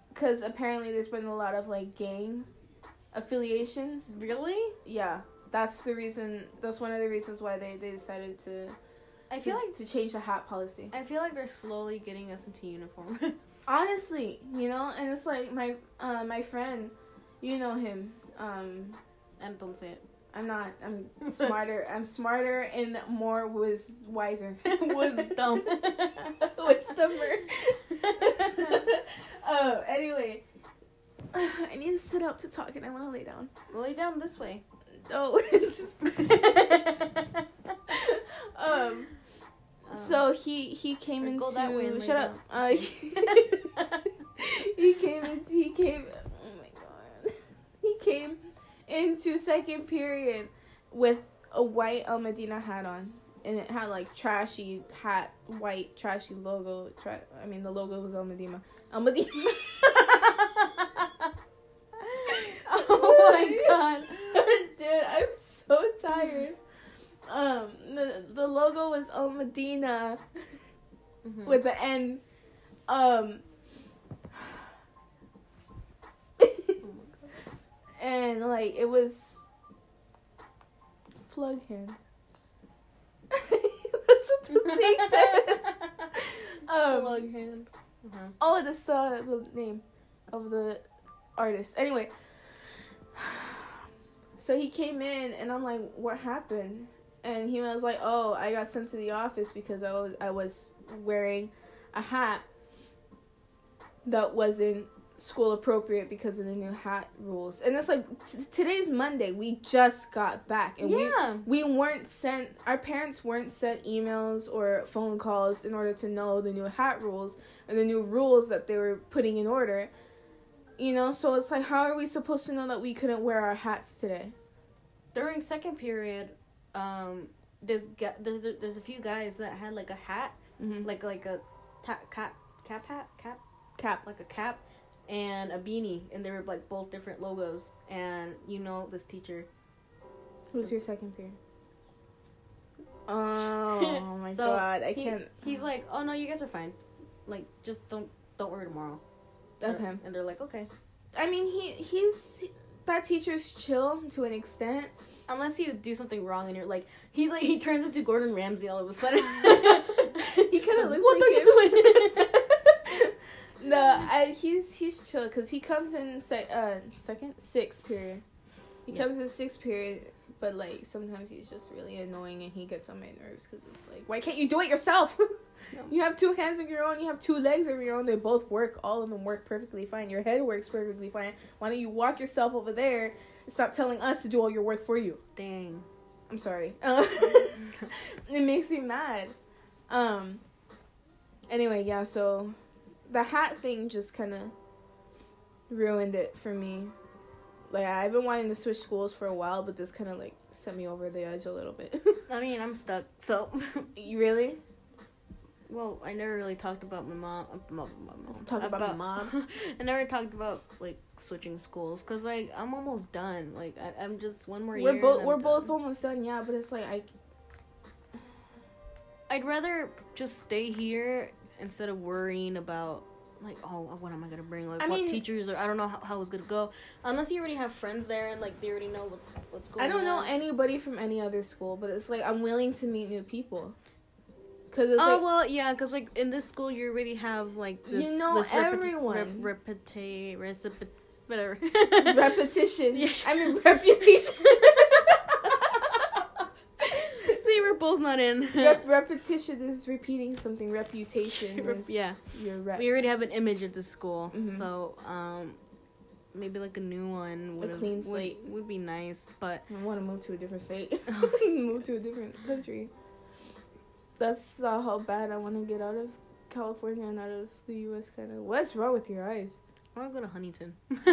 because apparently there's been a lot of like gang affiliations.
Really?
Yeah, that's the reason. That's one of the reasons why they they decided to
I feel like
to change the hat policy.
I feel like they're slowly getting us into uniform. <laughs>
Honestly, you know, and it's like my uh, my friend, you know him. Um,
and don't say it.
I'm not. I'm smarter. <laughs> I'm smarter and more was wiser. <laughs>
Wisdom. <laughs>
Wisdomer. oh, anyway. <sighs> I need to sit up to talk and I want to lay down.
Lay down this way.
Oh, just um. So he he came into
that way
shut up. Uh,
down. <laughs>
he came in. He came. Oh my god. <laughs> He came into second period with a white El Modena hat on, and it had like trashy hat, white trashy logo. Tra- I mean, the logo was El Modena. El Modena. <laughs>
oh my god.
dude, I'm so tired. Um, the the logo was El Modena.
Mhm.
with the N. Um, <laughs> and like it was flug hand. <laughs> That's what the thing <laughs> says. Um,
Plug hand. Uh-huh.
oh, that's the saw the name of the artist. Anyway, <sighs> so he came in, and I'm like, "What happened?" And he was like, "Oh, I got sent to the office because I was I was wearing a hat that wasn't school appropriate because of the new hat rules." And it's like t- today's Monday. We just got back, and we
yeah.
we weren't sent our parents weren't sent emails or phone calls in order to know the new hat rules or the new rules that they were putting in order you know so it's like how are we supposed to know that we couldn't wear our hats today
During second period, um, there's there's a, there's a few guys that had like a hat,
mm-hmm.
like like a ta- cap cap hat cap
cap
like a cap and a beanie, and they were like both different logos. And you know this teacher.
who's your second peer? <laughs> oh my
So,
god i
he-
can't
He's like, oh no, you guys are fine. Like just don't don't worry tomorrow.
okay
And they're like, okay.
i mean he he's that teacher's chill to an extent
Unless you do something wrong and you're like, he like he turns into Gordon Ramsay all of a <laughs> sudden. <laughs>
He kinda looks
What
like
are you doing?
no, I, he's he's chill because he comes in sec, uh, second sixth period. He
Yeah.
comes in sixth period, but like sometimes he's just really annoying and he gets on my nerves because it's like, why can't you do it yourself? <laughs>
No.
You have two hands of your own. You have two legs of your own. They both work. All of them work perfectly fine. Your head works perfectly fine. Why don't you walk yourself over there and stop telling us to do all your work for you?
Dang.
I'm sorry. Uh, <laughs> it makes me mad. Um. Anyway, yeah. So, the hat thing just kind of ruined it for me. Like I've been wanting to switch schools for a while, but this kind of like sent me over the edge a little bit. <laughs>
I mean, I'm stuck. So,
you really?
well, I never really talked about my mom. uh, My, my mom.
Talk about my mom? <laughs>
I never talked about like switching schools because like I'm almost done. Like I, I'm just one more year.
We're both
I'm
we're both almost done, yeah. But it's like I
I'd rather just stay here instead of worrying about like oh what am I gonna bring like
I
what
mean-
teachers or I don't know how, how it's gonna go unless you already have friends there and like they already know what's what's going on.
I don't know anybody from any other school, but it's like I'm willing to meet new people. Cause it's
oh
like
well, yeah, because like in this school you already have like this.
You know
this repeti-
everyone.
Rep- repeti- recipit- whatever. <laughs>
repetition.
Yeah.
I mean <laughs> reputation.
See, we're both not in. <laughs>
Rep- repetition is repeating something. Reputation <laughs>
Rep-
is
yeah.
your rep.
we already have an image at the school,
Mhm.
so um, maybe like a new one. Would
clean
would,
slate.
would be nice, but
I want to move to a different state. <laughs> move to a different country. That's uh, how bad I want to get out of California and out of the U.S. Kind of. What's wrong with your eyes?
I want to go to Huntington. <laughs> it's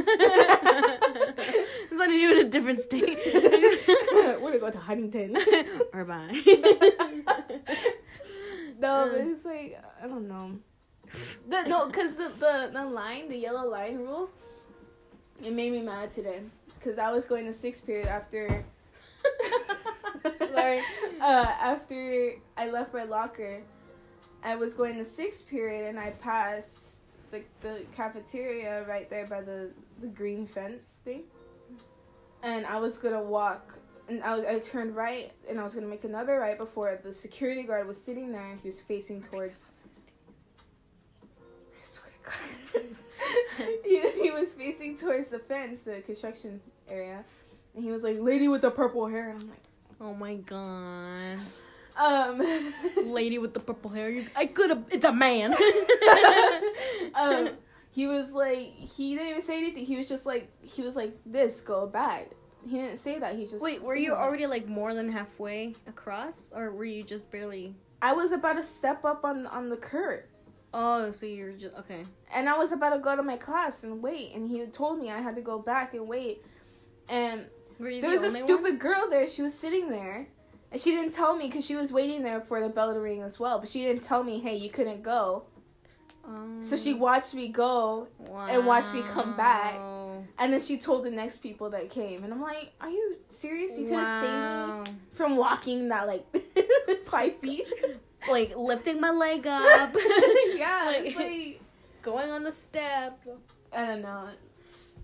not even a different state. <laughs>
We're gonna go to Huntington. <laughs>
or bye.
no, but
Um.
it's like I don't know. The, no, cause the, the the line, the yellow line rule, it made me mad today. Cause I was going to sixth period after. Sorry. Uh, after I left my locker, I was going to sixth period and I passed the the cafeteria right there by the the green fence thing, and I was gonna walk. And I, I turned right, and I was gonna make another right before the security guard was sitting there. He was facing towards. I swear to God, <laughs> he, he was facing towards the fence, the construction area, and he was like, "Lady with the purple hair," and I'm like,
oh my god.
Um, <laughs>
Lady with the purple hair. I could have. It's a man. <laughs> <laughs>
um, he was like, he didn't even say anything. He was just like, he was like, "This go back." He didn't say that. He just
Wait, were you already like more than halfway across, or were you just barely?
I was about to step up on on the curb.
Oh, so you're just okay.
and I was about to go to my class and wait, and he told me I had to go back and wait. And
Were you
there
the
was a stupid
one?
girl there. She was sitting there, and she didn't tell me because she was waiting there for the bell to ring as well. But she didn't tell me, hey, you couldn't go.
Um,
So she watched me go, and watched me come back. and then she told the next people that came, and I'm like, are you serious? You could have saved me from walking that like <laughs> five feet. <laughs>
Like lifting my leg up. <laughs>
yeah, it's
Like-
like
going on the step.
I don't know.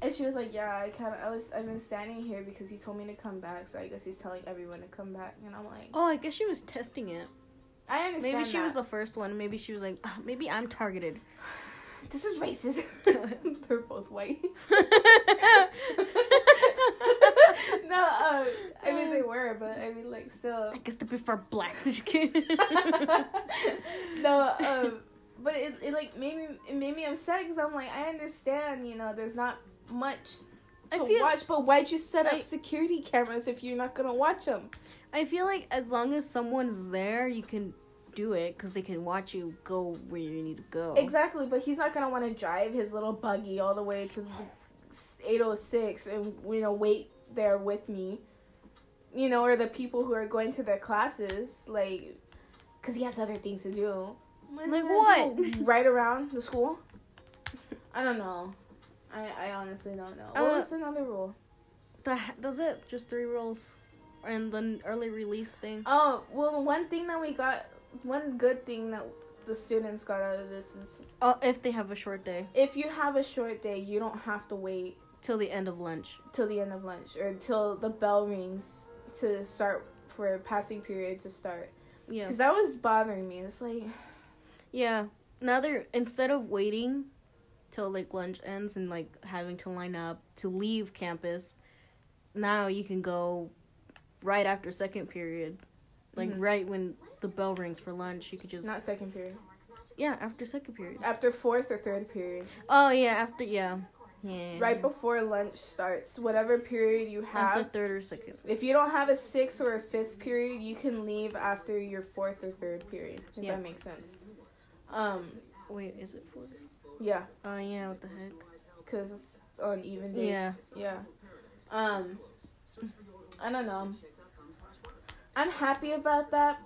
And she was like, "Yeah, I kind of, I was, I've been standing here because he told me to come back, so I guess he's telling everyone to come back." And I'm like,
Oh, I guess she was testing it.
"I understand."
Maybe she
that.
was the first one. Maybe she was like, "Ah, maybe I'm targeted. <sighs>
This is racist. <laughs> <laughs> They're both white. <laughs> no, uh, I mean they were, but I mean like still.
I guess they prefer blacks. Just kidding.
no, um, but it, it like made me it made me upset because I'm like I understand you know there's not much
I
to
feel-
watch, but why'd you set up
I-
security cameras if you're not gonna watch them?
I feel like as long as someone's there, you can do it because they can watch you go where you need to go.
Exactly, but he's not gonna want to drive his little buggy all the way to the 806 and you know wait there with me. You know, or the people who are going to their classes, like, cause he has other things to do. What
Like what?
do? Right around the school? I don't know. I I honestly don't know. What
Uh,
was another rule?
The, does it just three rules, and the early release thing.
Oh well, one thing that we got, one good thing that the students got out of this is
Oh, if they have a short day
if you have a short day, you don't have to wait
till the end of lunch.
till the end of lunch or till the bell rings to start for passing period to start.
Yeah.
Because that was bothering me. It's like, <sighs>
Yeah. Now they're instead of waiting till like lunch ends and like having to line up to leave campus, now you can go right after second period. Like
Mhm.
right when the bell rings for lunch, you could just
not second period.
Yeah, after second period.
After fourth or third period.
Oh yeah, after yeah. Yeah.
Right before lunch starts, whatever period you have.
after third or second.
If you don't have a sixth or a fifth period, you can leave after your fourth or third period. If
Yeah.
that makes sense. Um,
Wait, is it fourth?
Yeah,
Oh yeah, what the heck?
because it's on even days.
Yeah.
Yeah. Um, I don't know. I'm happy about that,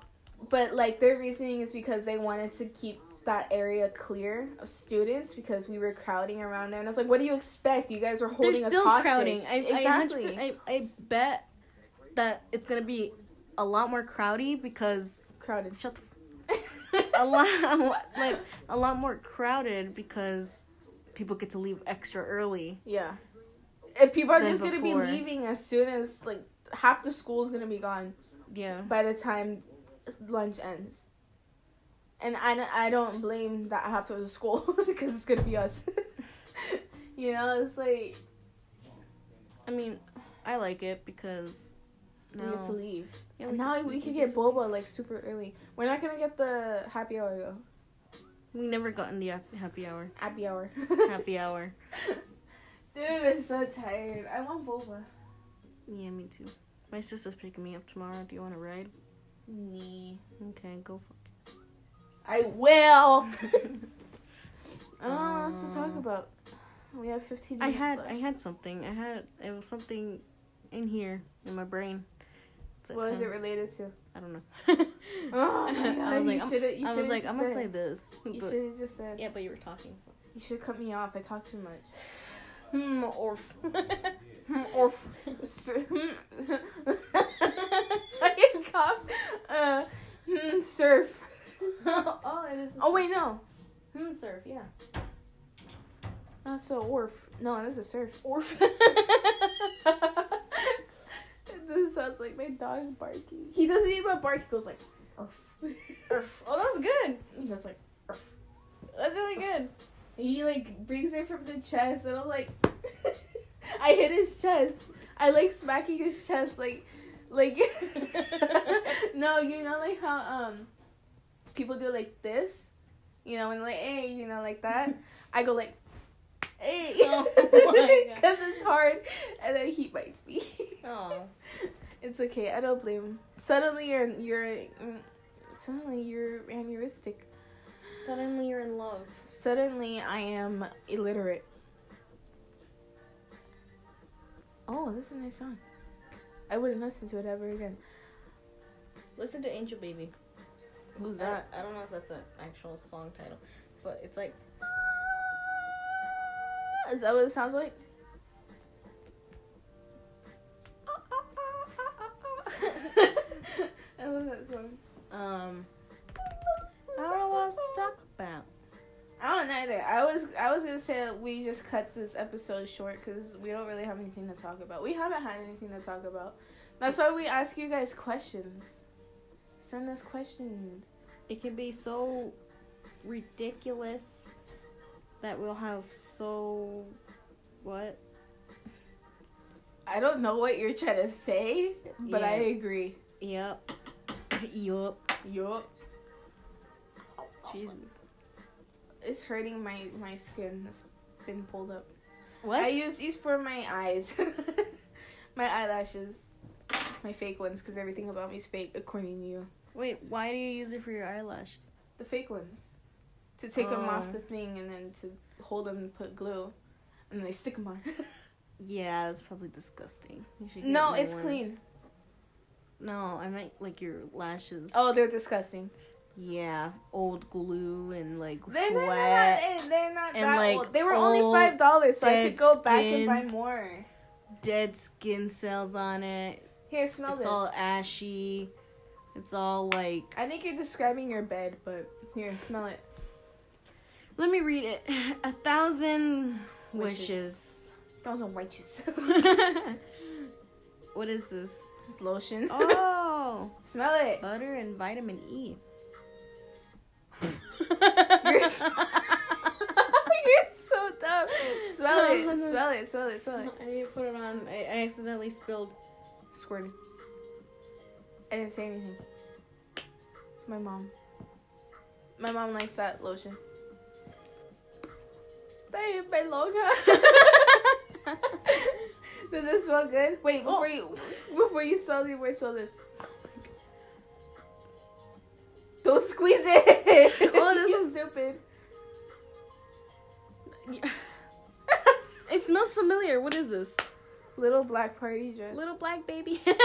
but like their reasoning is because they wanted to keep that area clear of students because we were crowding around there, and I was like, "What do you expect? You guys were
They're
holding us
still
hostage."
crowding. I,
exactly.
I, I, I bet that it's gonna be a lot more crowdy because
crowded.
shut the a lot, like a lot more crowded because people get to leave extra early.
Yeah. If people are just gonna be leaving as soon as like half the school is gonna be gone
Yeah.
by the time lunch ends. And I, I don't blame that half of the school <laughs> because it's gonna be us. <laughs> you know, it's like
I mean, I like it because
we get to leave.
Yeah,
and now we, can get boba like super early. We're not gonna get the happy hour though.
we never gotten the happy hour.
Happy hour.
Happy <laughs> hour.
Dude, I'm so tired. I want boba.
Yeah, me too. My sister's picking me up tomorrow. Do you want to ride?
Nee.
Okay, go
I will. I don't know what else to talk about. We have 15
I had
left.
I had something. I had it was something in here in my brain.
What was it related to?
I don't know. <laughs>
Oh <laughs> my god,
I was like,
you
I'm-
should You
I was like, I'm gonna say this.
You should have just said.
yeah, but you were talking. So.
You should cut me off. I talk too much.
Hmm. Orf. <laughs>
Hmm, Orf. I can cough. Uh, hmm, surf.
oh, it is.
Oh wait, no.
Hmm. Surf. Yeah.
That's a orf. No, that's a surf.
Orf.
Sounds like my dog barking. He doesn't even bark. He goes like, orf.
Orf. <laughs> Oh, that was good.
He goes like,
That's really good.
he like brings it from the chest, and I'm like, <laughs> I hit his chest. I like smacking his chest, like, like. <laughs> no, you know, like how um, people do like this, you know, and like, hey, you know, like that. I go like, hey,
Oh
because it's hard, and then he bites me.
Oh.
It's okay. I don't blame. Suddenly you're you're mm, suddenly you're aneurystic.
Suddenly you're in love.
Suddenly I am illiterate. Oh, this is a nice song. I wouldn't listen to it ever again.
Listen to Angel Baby.
Who's
I,
that?
I don't know if that's an actual song title, but it's like
Is that what it sounds like? Love that song.
um. I don't know what else to talk about.
I don't either. I was I was gonna say that we just cut this episode short because we don't really have anything to talk about. We haven't had anything to talk about. That's why we ask you guys questions. Send us questions.
It can be so ridiculous that we'll have so what?
I don't know what you're trying to say, but I agree.
Yep. <laughs> yup.
Yup.
Jesus.
It's hurting my my skin. It's been pulled up.
What?
I use these for my eyes, <laughs> my eyelashes, my fake ones, because everything about me is fake according to you.
Wait, why do you use it for your eyelashes?
The fake ones. To take them off
Oh.
the thing and then to hold them and put glue. And then they stick them on. <laughs>
Yeah, that's probably disgusting. You should
no, it's
ones.
clean.
No, I meant like your lashes.
Oh, they're disgusting.
Yeah, old glue and like
They're,
sweat.
they're eh, not, they're not
and,
that
like,
old. They were only five dollars, so I could go back and buy more.
dead skin cells on it.
Here, smell
it's
this.
It's all ashy. It's all like.
I think you're describing your bed, but here, smell it.
Let me read it. A thousand
Wishes.
wishes.
Thousand wishes. <laughs> <laughs>
what is this?
Lotion.
Oh, <laughs>
Smell it.
butter and vitamin E.
You're so, <laughs> you're so dumb. Smell
No,
it.
no. <laughs>
Smell it. Smell it. Smell it.
I need to put it on. I, I accidentally spilled.
Squirted. I didn't say anything. It's my mom. My mom likes that lotion. They been long. Does this smell good? Wait, oh. before you <laughs> before you smell the wait, smell this. Don't squeeze it. <laughs>
Oh, this <laughs> is-
stupid.
It smells familiar. What is this?
Little black party dress.
Little black baby.
Dude,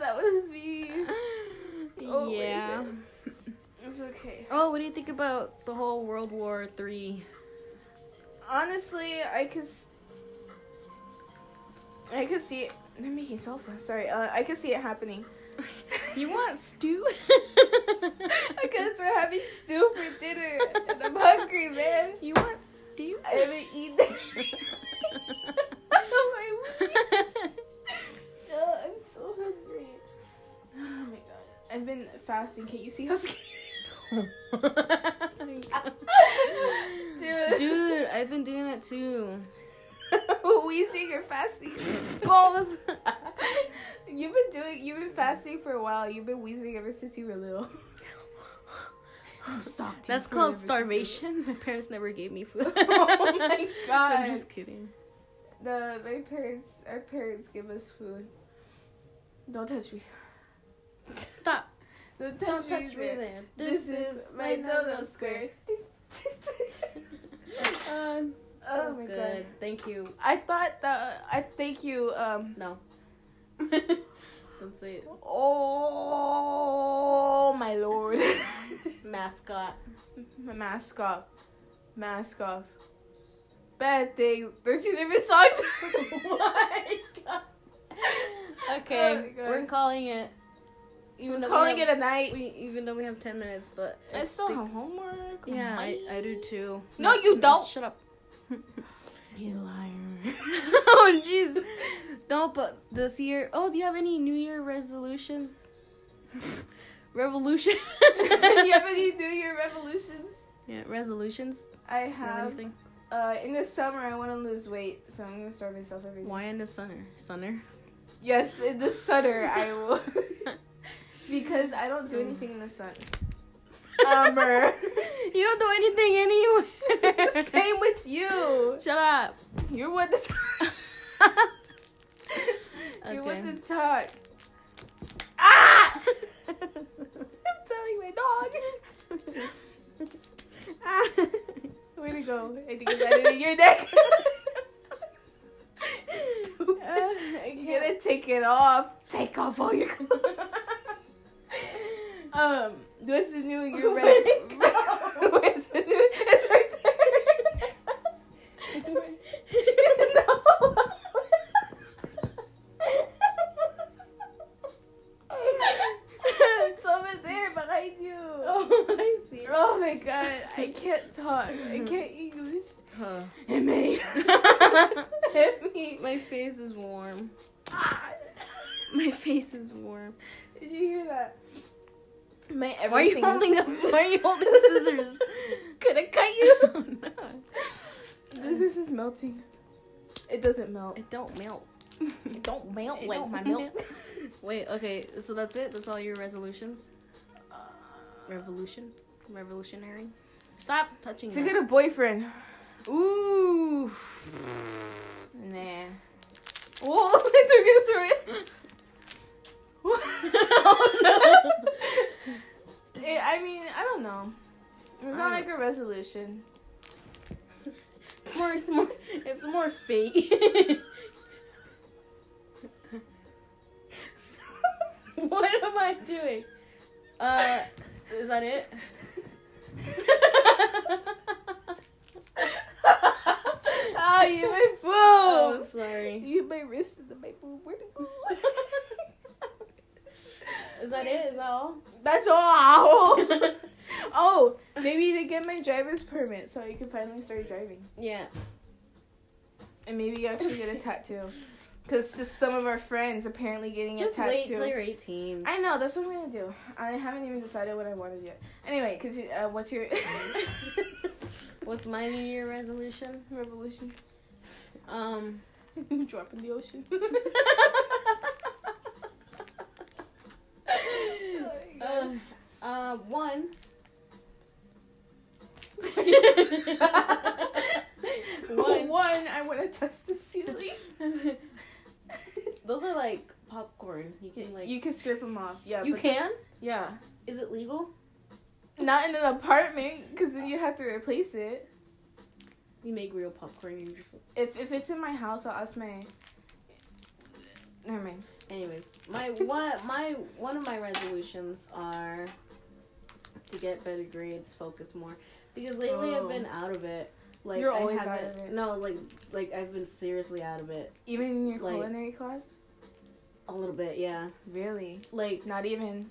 that was me. Oh, wait,
yeah.
It's okay.
Oh, what do you think about the whole World War Three?
Honestly, I could. I could see it. They're making salsa. Sorry, uh, I could see it happening. <laughs>
You want stew? <laughs>
Because we're having stew for dinner, and I'm hungry, man.
You want stew?
I haven't eaten. <laughs> oh my. Oh, I'm so hungry. Oh my god. I've been fasting. Can't you see how skinny? Dude.
Dude, I've been doing that too. <laughs>
Wheezing or fasting?
Balls. <laughs>
you've been doing. You've been fasting for a while. You've been wheezing ever since you were little. <laughs>
That's called starvation. My parents never gave me food.
oh my god!
I'm just kidding.
The my parents, our parents give us food. Don't touch me.
Stop.
Don't touch,
Don't
me,
touch me
there.
there.
This is my dodo square. <laughs>
Um,
oh my
good.
god!
Thank you.
I thought that I thank you. Um.
No. <laughs> Don't say it.
Oh my lord. <laughs>
Mascot.
My Mascot. Mask off. Bad thing. There's two different songs.
oh my god. Okay,
Oh my God.
we're calling it. Even
We're calling
we
it a night.
we even though we have ten minutes, but
I still
the-
have homework.
Yeah, I, I do too.
No, you don't.
Shut up. <laughs>
You liar. <laughs>
oh <laughs> jeez. No, but this year. Oh, do you have any New Year resolutions? Revolution.
Do you have any New Year revolutions?
Yeah, resolutions.
I
have
have. Uh, in the summer, I want to lose weight, so I'm gonna starve myself every day.
Why in the summer? Summer.
Yes, in the summer I will. Because I don't do anything in the sun. Summer.
You don't do anything anyway. <laughs>
Same with you.
Shut up.
You're what the. <laughs> You're what the talk. Ah! <laughs> I'm telling my dog. Ah! Way to go. I think it's better than your neck. Stupid.
Uh, I
You
can't-
gotta take it off. Take off all your clothes. Um, what's the new year?
Where'd
Re-
it
what's new? It's right there. <laughs> <laughs> it's over there behind you.
Oh, I see.
Oh my god, I can't talk. I can't English.
Huh.
Hit me. <laughs> Hit me.
My face is warm.
Ah.
My face is warm.
Did you hear that? My
Why are you holding up? Why are you holding <laughs> scissors?
Could I cut you? <laughs>
Oh, no.
This, this is melting. It doesn't melt.
It don't melt. <laughs>
It don't melt
It
like
don't
my milk.
Wait, okay, so that's it? That's all your resolutions? Uh. Revolution? Revolutionary? Stop touching
To
that.
get a boyfriend.
Ooh.
Nah. Oh, they're gonna throw it. It's not like a resolution.
It's more, it's more, it's more fate. <laughs> <laughs> what am I doing? Uh, is that it? <laughs>
Ah, you my boo.
oh, sorry.
You my wrist and my boo. Where'd it go?
Is that it? Is that all?
That's all. Oh, maybe to get my driver's permit so I can finally start driving.
Yeah.
And maybe you actually get a tattoo. Because some of our friends apparently getting
Just
a tattoo.
Just wait till you're 18.
I know, that's what I'm gonna do. I haven't even decided what I wanted yet. Anyway, because uh, what's your <laughs>
What's my New Year resolution?
revolution?
Um. <laughs>
Drop in the ocean. <laughs>
Uh, uh, one.
One,
one.
I want to touch the ceiling.
Those are like popcorn. You can like.
you can scrape them off. Yeah,
you can?
this- yeah,
Is it legal?
not in an apartment because then you have to replace it.
You make real popcorn. You just.
If if it's in my house, I'll ask my. Never mind.
Anyways, my what my one of my resolutions are to get better grades, focus more, because lately
Oh.
I've been out of it. Like
You're
I
always out
haven't-
of it.
No, like like I've been seriously out of it.
Even in your
Like-
culinary class.
A little bit, yeah.
Really?
Like
Not even.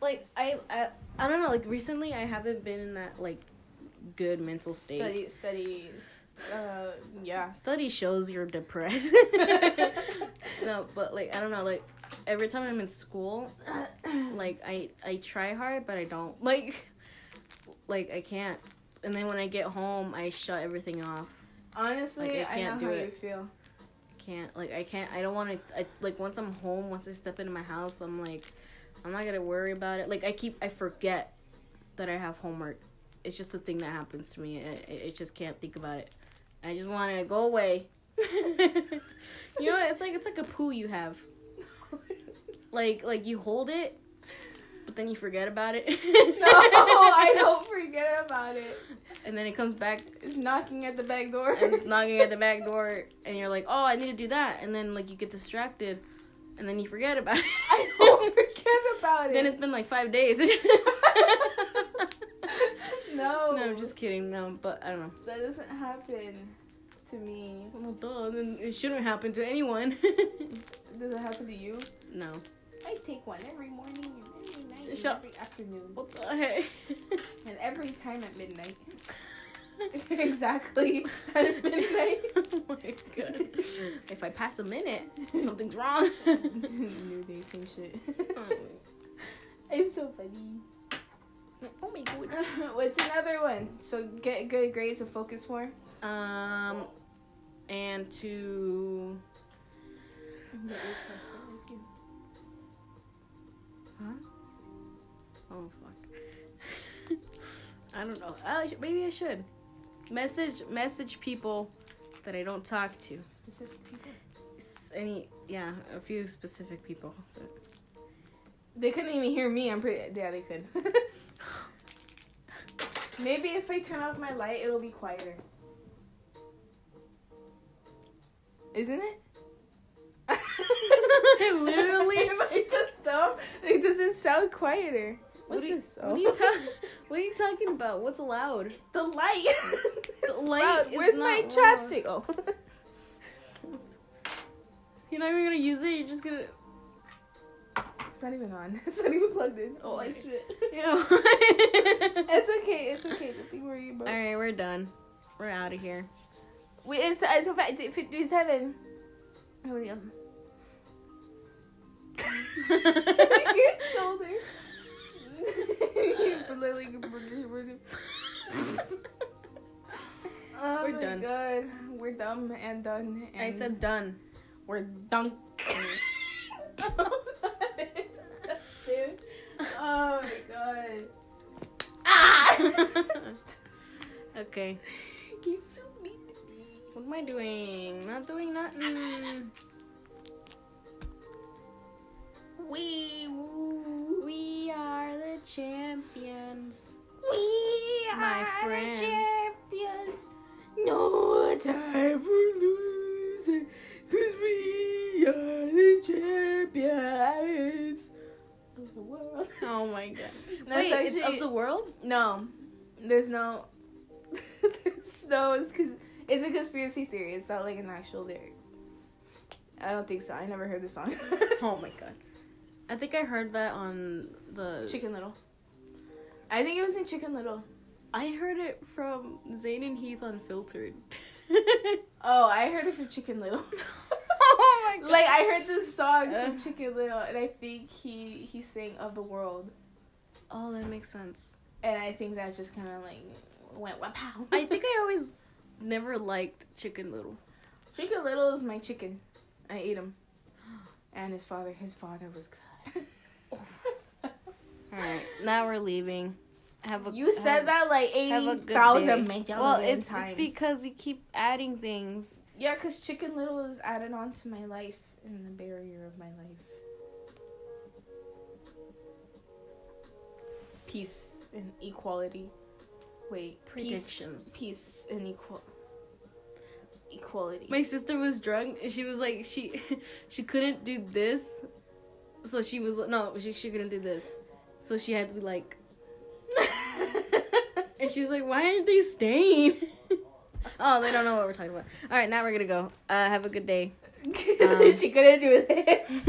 like I I, I don't know. Like recently, I haven't been in that like good mental state.
Study studies. Uh, yeah.
Study shows you're depressed. <laughs> no, but like I don't know, like every time I'm in school, <clears throat> like I I try hard, but I don't like like I can't. And then when I get home, I shut everything off.
Honestly,
Like, I
I,
can't
know
do
how
it.
you feel.
I can't like I can't. I don't want to. Like once I'm home, once I step into my house, I'm like, I'm not gonna worry about it. Like I keep, I forget. that I have homework. It's just a thing that happens to me. I, I I just can't think about it. I just want it to go away. <laughs> you know, it's like it's like a poo you have. <laughs> Like like you hold it, but then you forget about it. <laughs>
no, I don't <laughs> forget about it.
And then it comes back
It's knocking at the back door.
and it's knocking at the back <laughs> door, and you're like, oh, I need to do that, and then like you get distracted, and then you forget about it.
I don't forget about it.
Then it's been like five days.
no,
no, I'm just kidding. No, but I don't know.
that doesn't happen to me.
Well, duh, then it shouldn't happen to anyone.
Does it happen to you?
no.
I take one every morning and every and
Shut-
every afternoon
What the heck? <laughs>
and every time at midnight. <laughs> exactly <laughs> at midnight.
oh my god. If I pass a minute, something's wrong.
New day, same shit. I'm so funny.
oh my god.
What's another one? So get good grades to focus more.
Um, and to. Huh? Oh fuck. <laughs> I don't know. I, maybe I should message message people that I don't talk to.
Specific people.
Any yeah, a few specific people.
They couldn't even hear me. I'm pretty. Yeah, they could. <laughs> Maybe if I turn off my light, it'll be quieter. Isn't it? <laughs>
Literally.
Am I just dumb? It doesn't sound quieter.
What
What's
are you,
this?
what are you ta- <laughs> What are you talking about? What's loud?
The light. It's <laughs>
light
loud.
is
Where's my chapstick? Oh. <laughs>
You're not even gonna use it. You're just gonna.
it's not even on. It's not even plugged in. Oh, I spit.
Ew.
It's okay. It's okay. Nothing worry about.
All right, we're done. We're out of here.
Wait, it's it's a fact. Fifty-seven. How many? Um, shoulder. <laughs> <laughs> oh
We're
my
done.
God, we're dumb and done. And
I said done.
we're dunk. Dude. <laughs> Oh my god. Ah!
okay.
He's so mean to me.
What am I doing? Not doing nothing.
We woo.
We are the champions.
We are
friends.
the champions. No time for losing, cause we are the champions of the world. <laughs>
Oh my god.
No,
Wait,
it's
it's of the world?
No, there's no, <laughs> there's no. It's cause it's a conspiracy theory. It's not like an actual lyric. I don't think so. I never heard the song. <laughs>
Oh my god. I think I heard that on the.
Chicken Little. I think it was in Chicken Little.
I heard it from Zane and Heath Unfiltered. <laughs>
Oh, I heard it from Chicken Little. <laughs>
oh my god. <laughs>
like I heard this song from Chicken Little, and I think he he sang "Of the World,"
Oh, that makes sense.
and I think that just kind of like went wow.
I think I always never liked Chicken Little.
Chicken Little is my chicken. I ate him, and his father. His father was good.
Alright, now we're leaving. Have a
You said
have-
that like
have a
eighty
good
thousand
day.
million
Well, it's,
times.
it's because you keep adding things.
yeah, because Chicken Little is added on to my life and the barrier of my life. Peace and equality. Wait,
Predictions.
Peace, peace and equal equality.
My sister was drunk and she was like she <laughs> she couldn't do this. So she was no, she she couldn't do this. So she had to be like <laughs> and she was like, Why aren't they staying? <laughs> oh, they don't know what we're talking about. Alright, now we're gonna go. Uh have a good day. Um, <laughs>
she couldn't do this.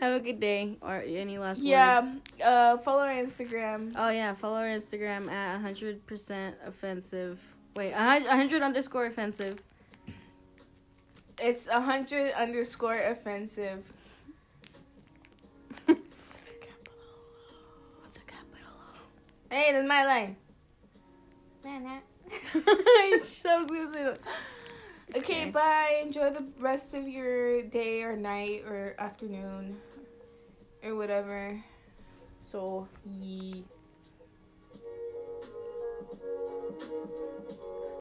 have a good day. Or any last
yeah,
words?
uh, follow our Instagram.
Oh yeah, follow our Instagram at 100% offensive. Wait, 100 underscore offensive.
It's hundred underscore offensive. Hey, that's my line.
I was gonna say that. <laughs>
Okay,
Okay.
bye. Enjoy the rest of your day or night or afternoon or whatever. So, ye.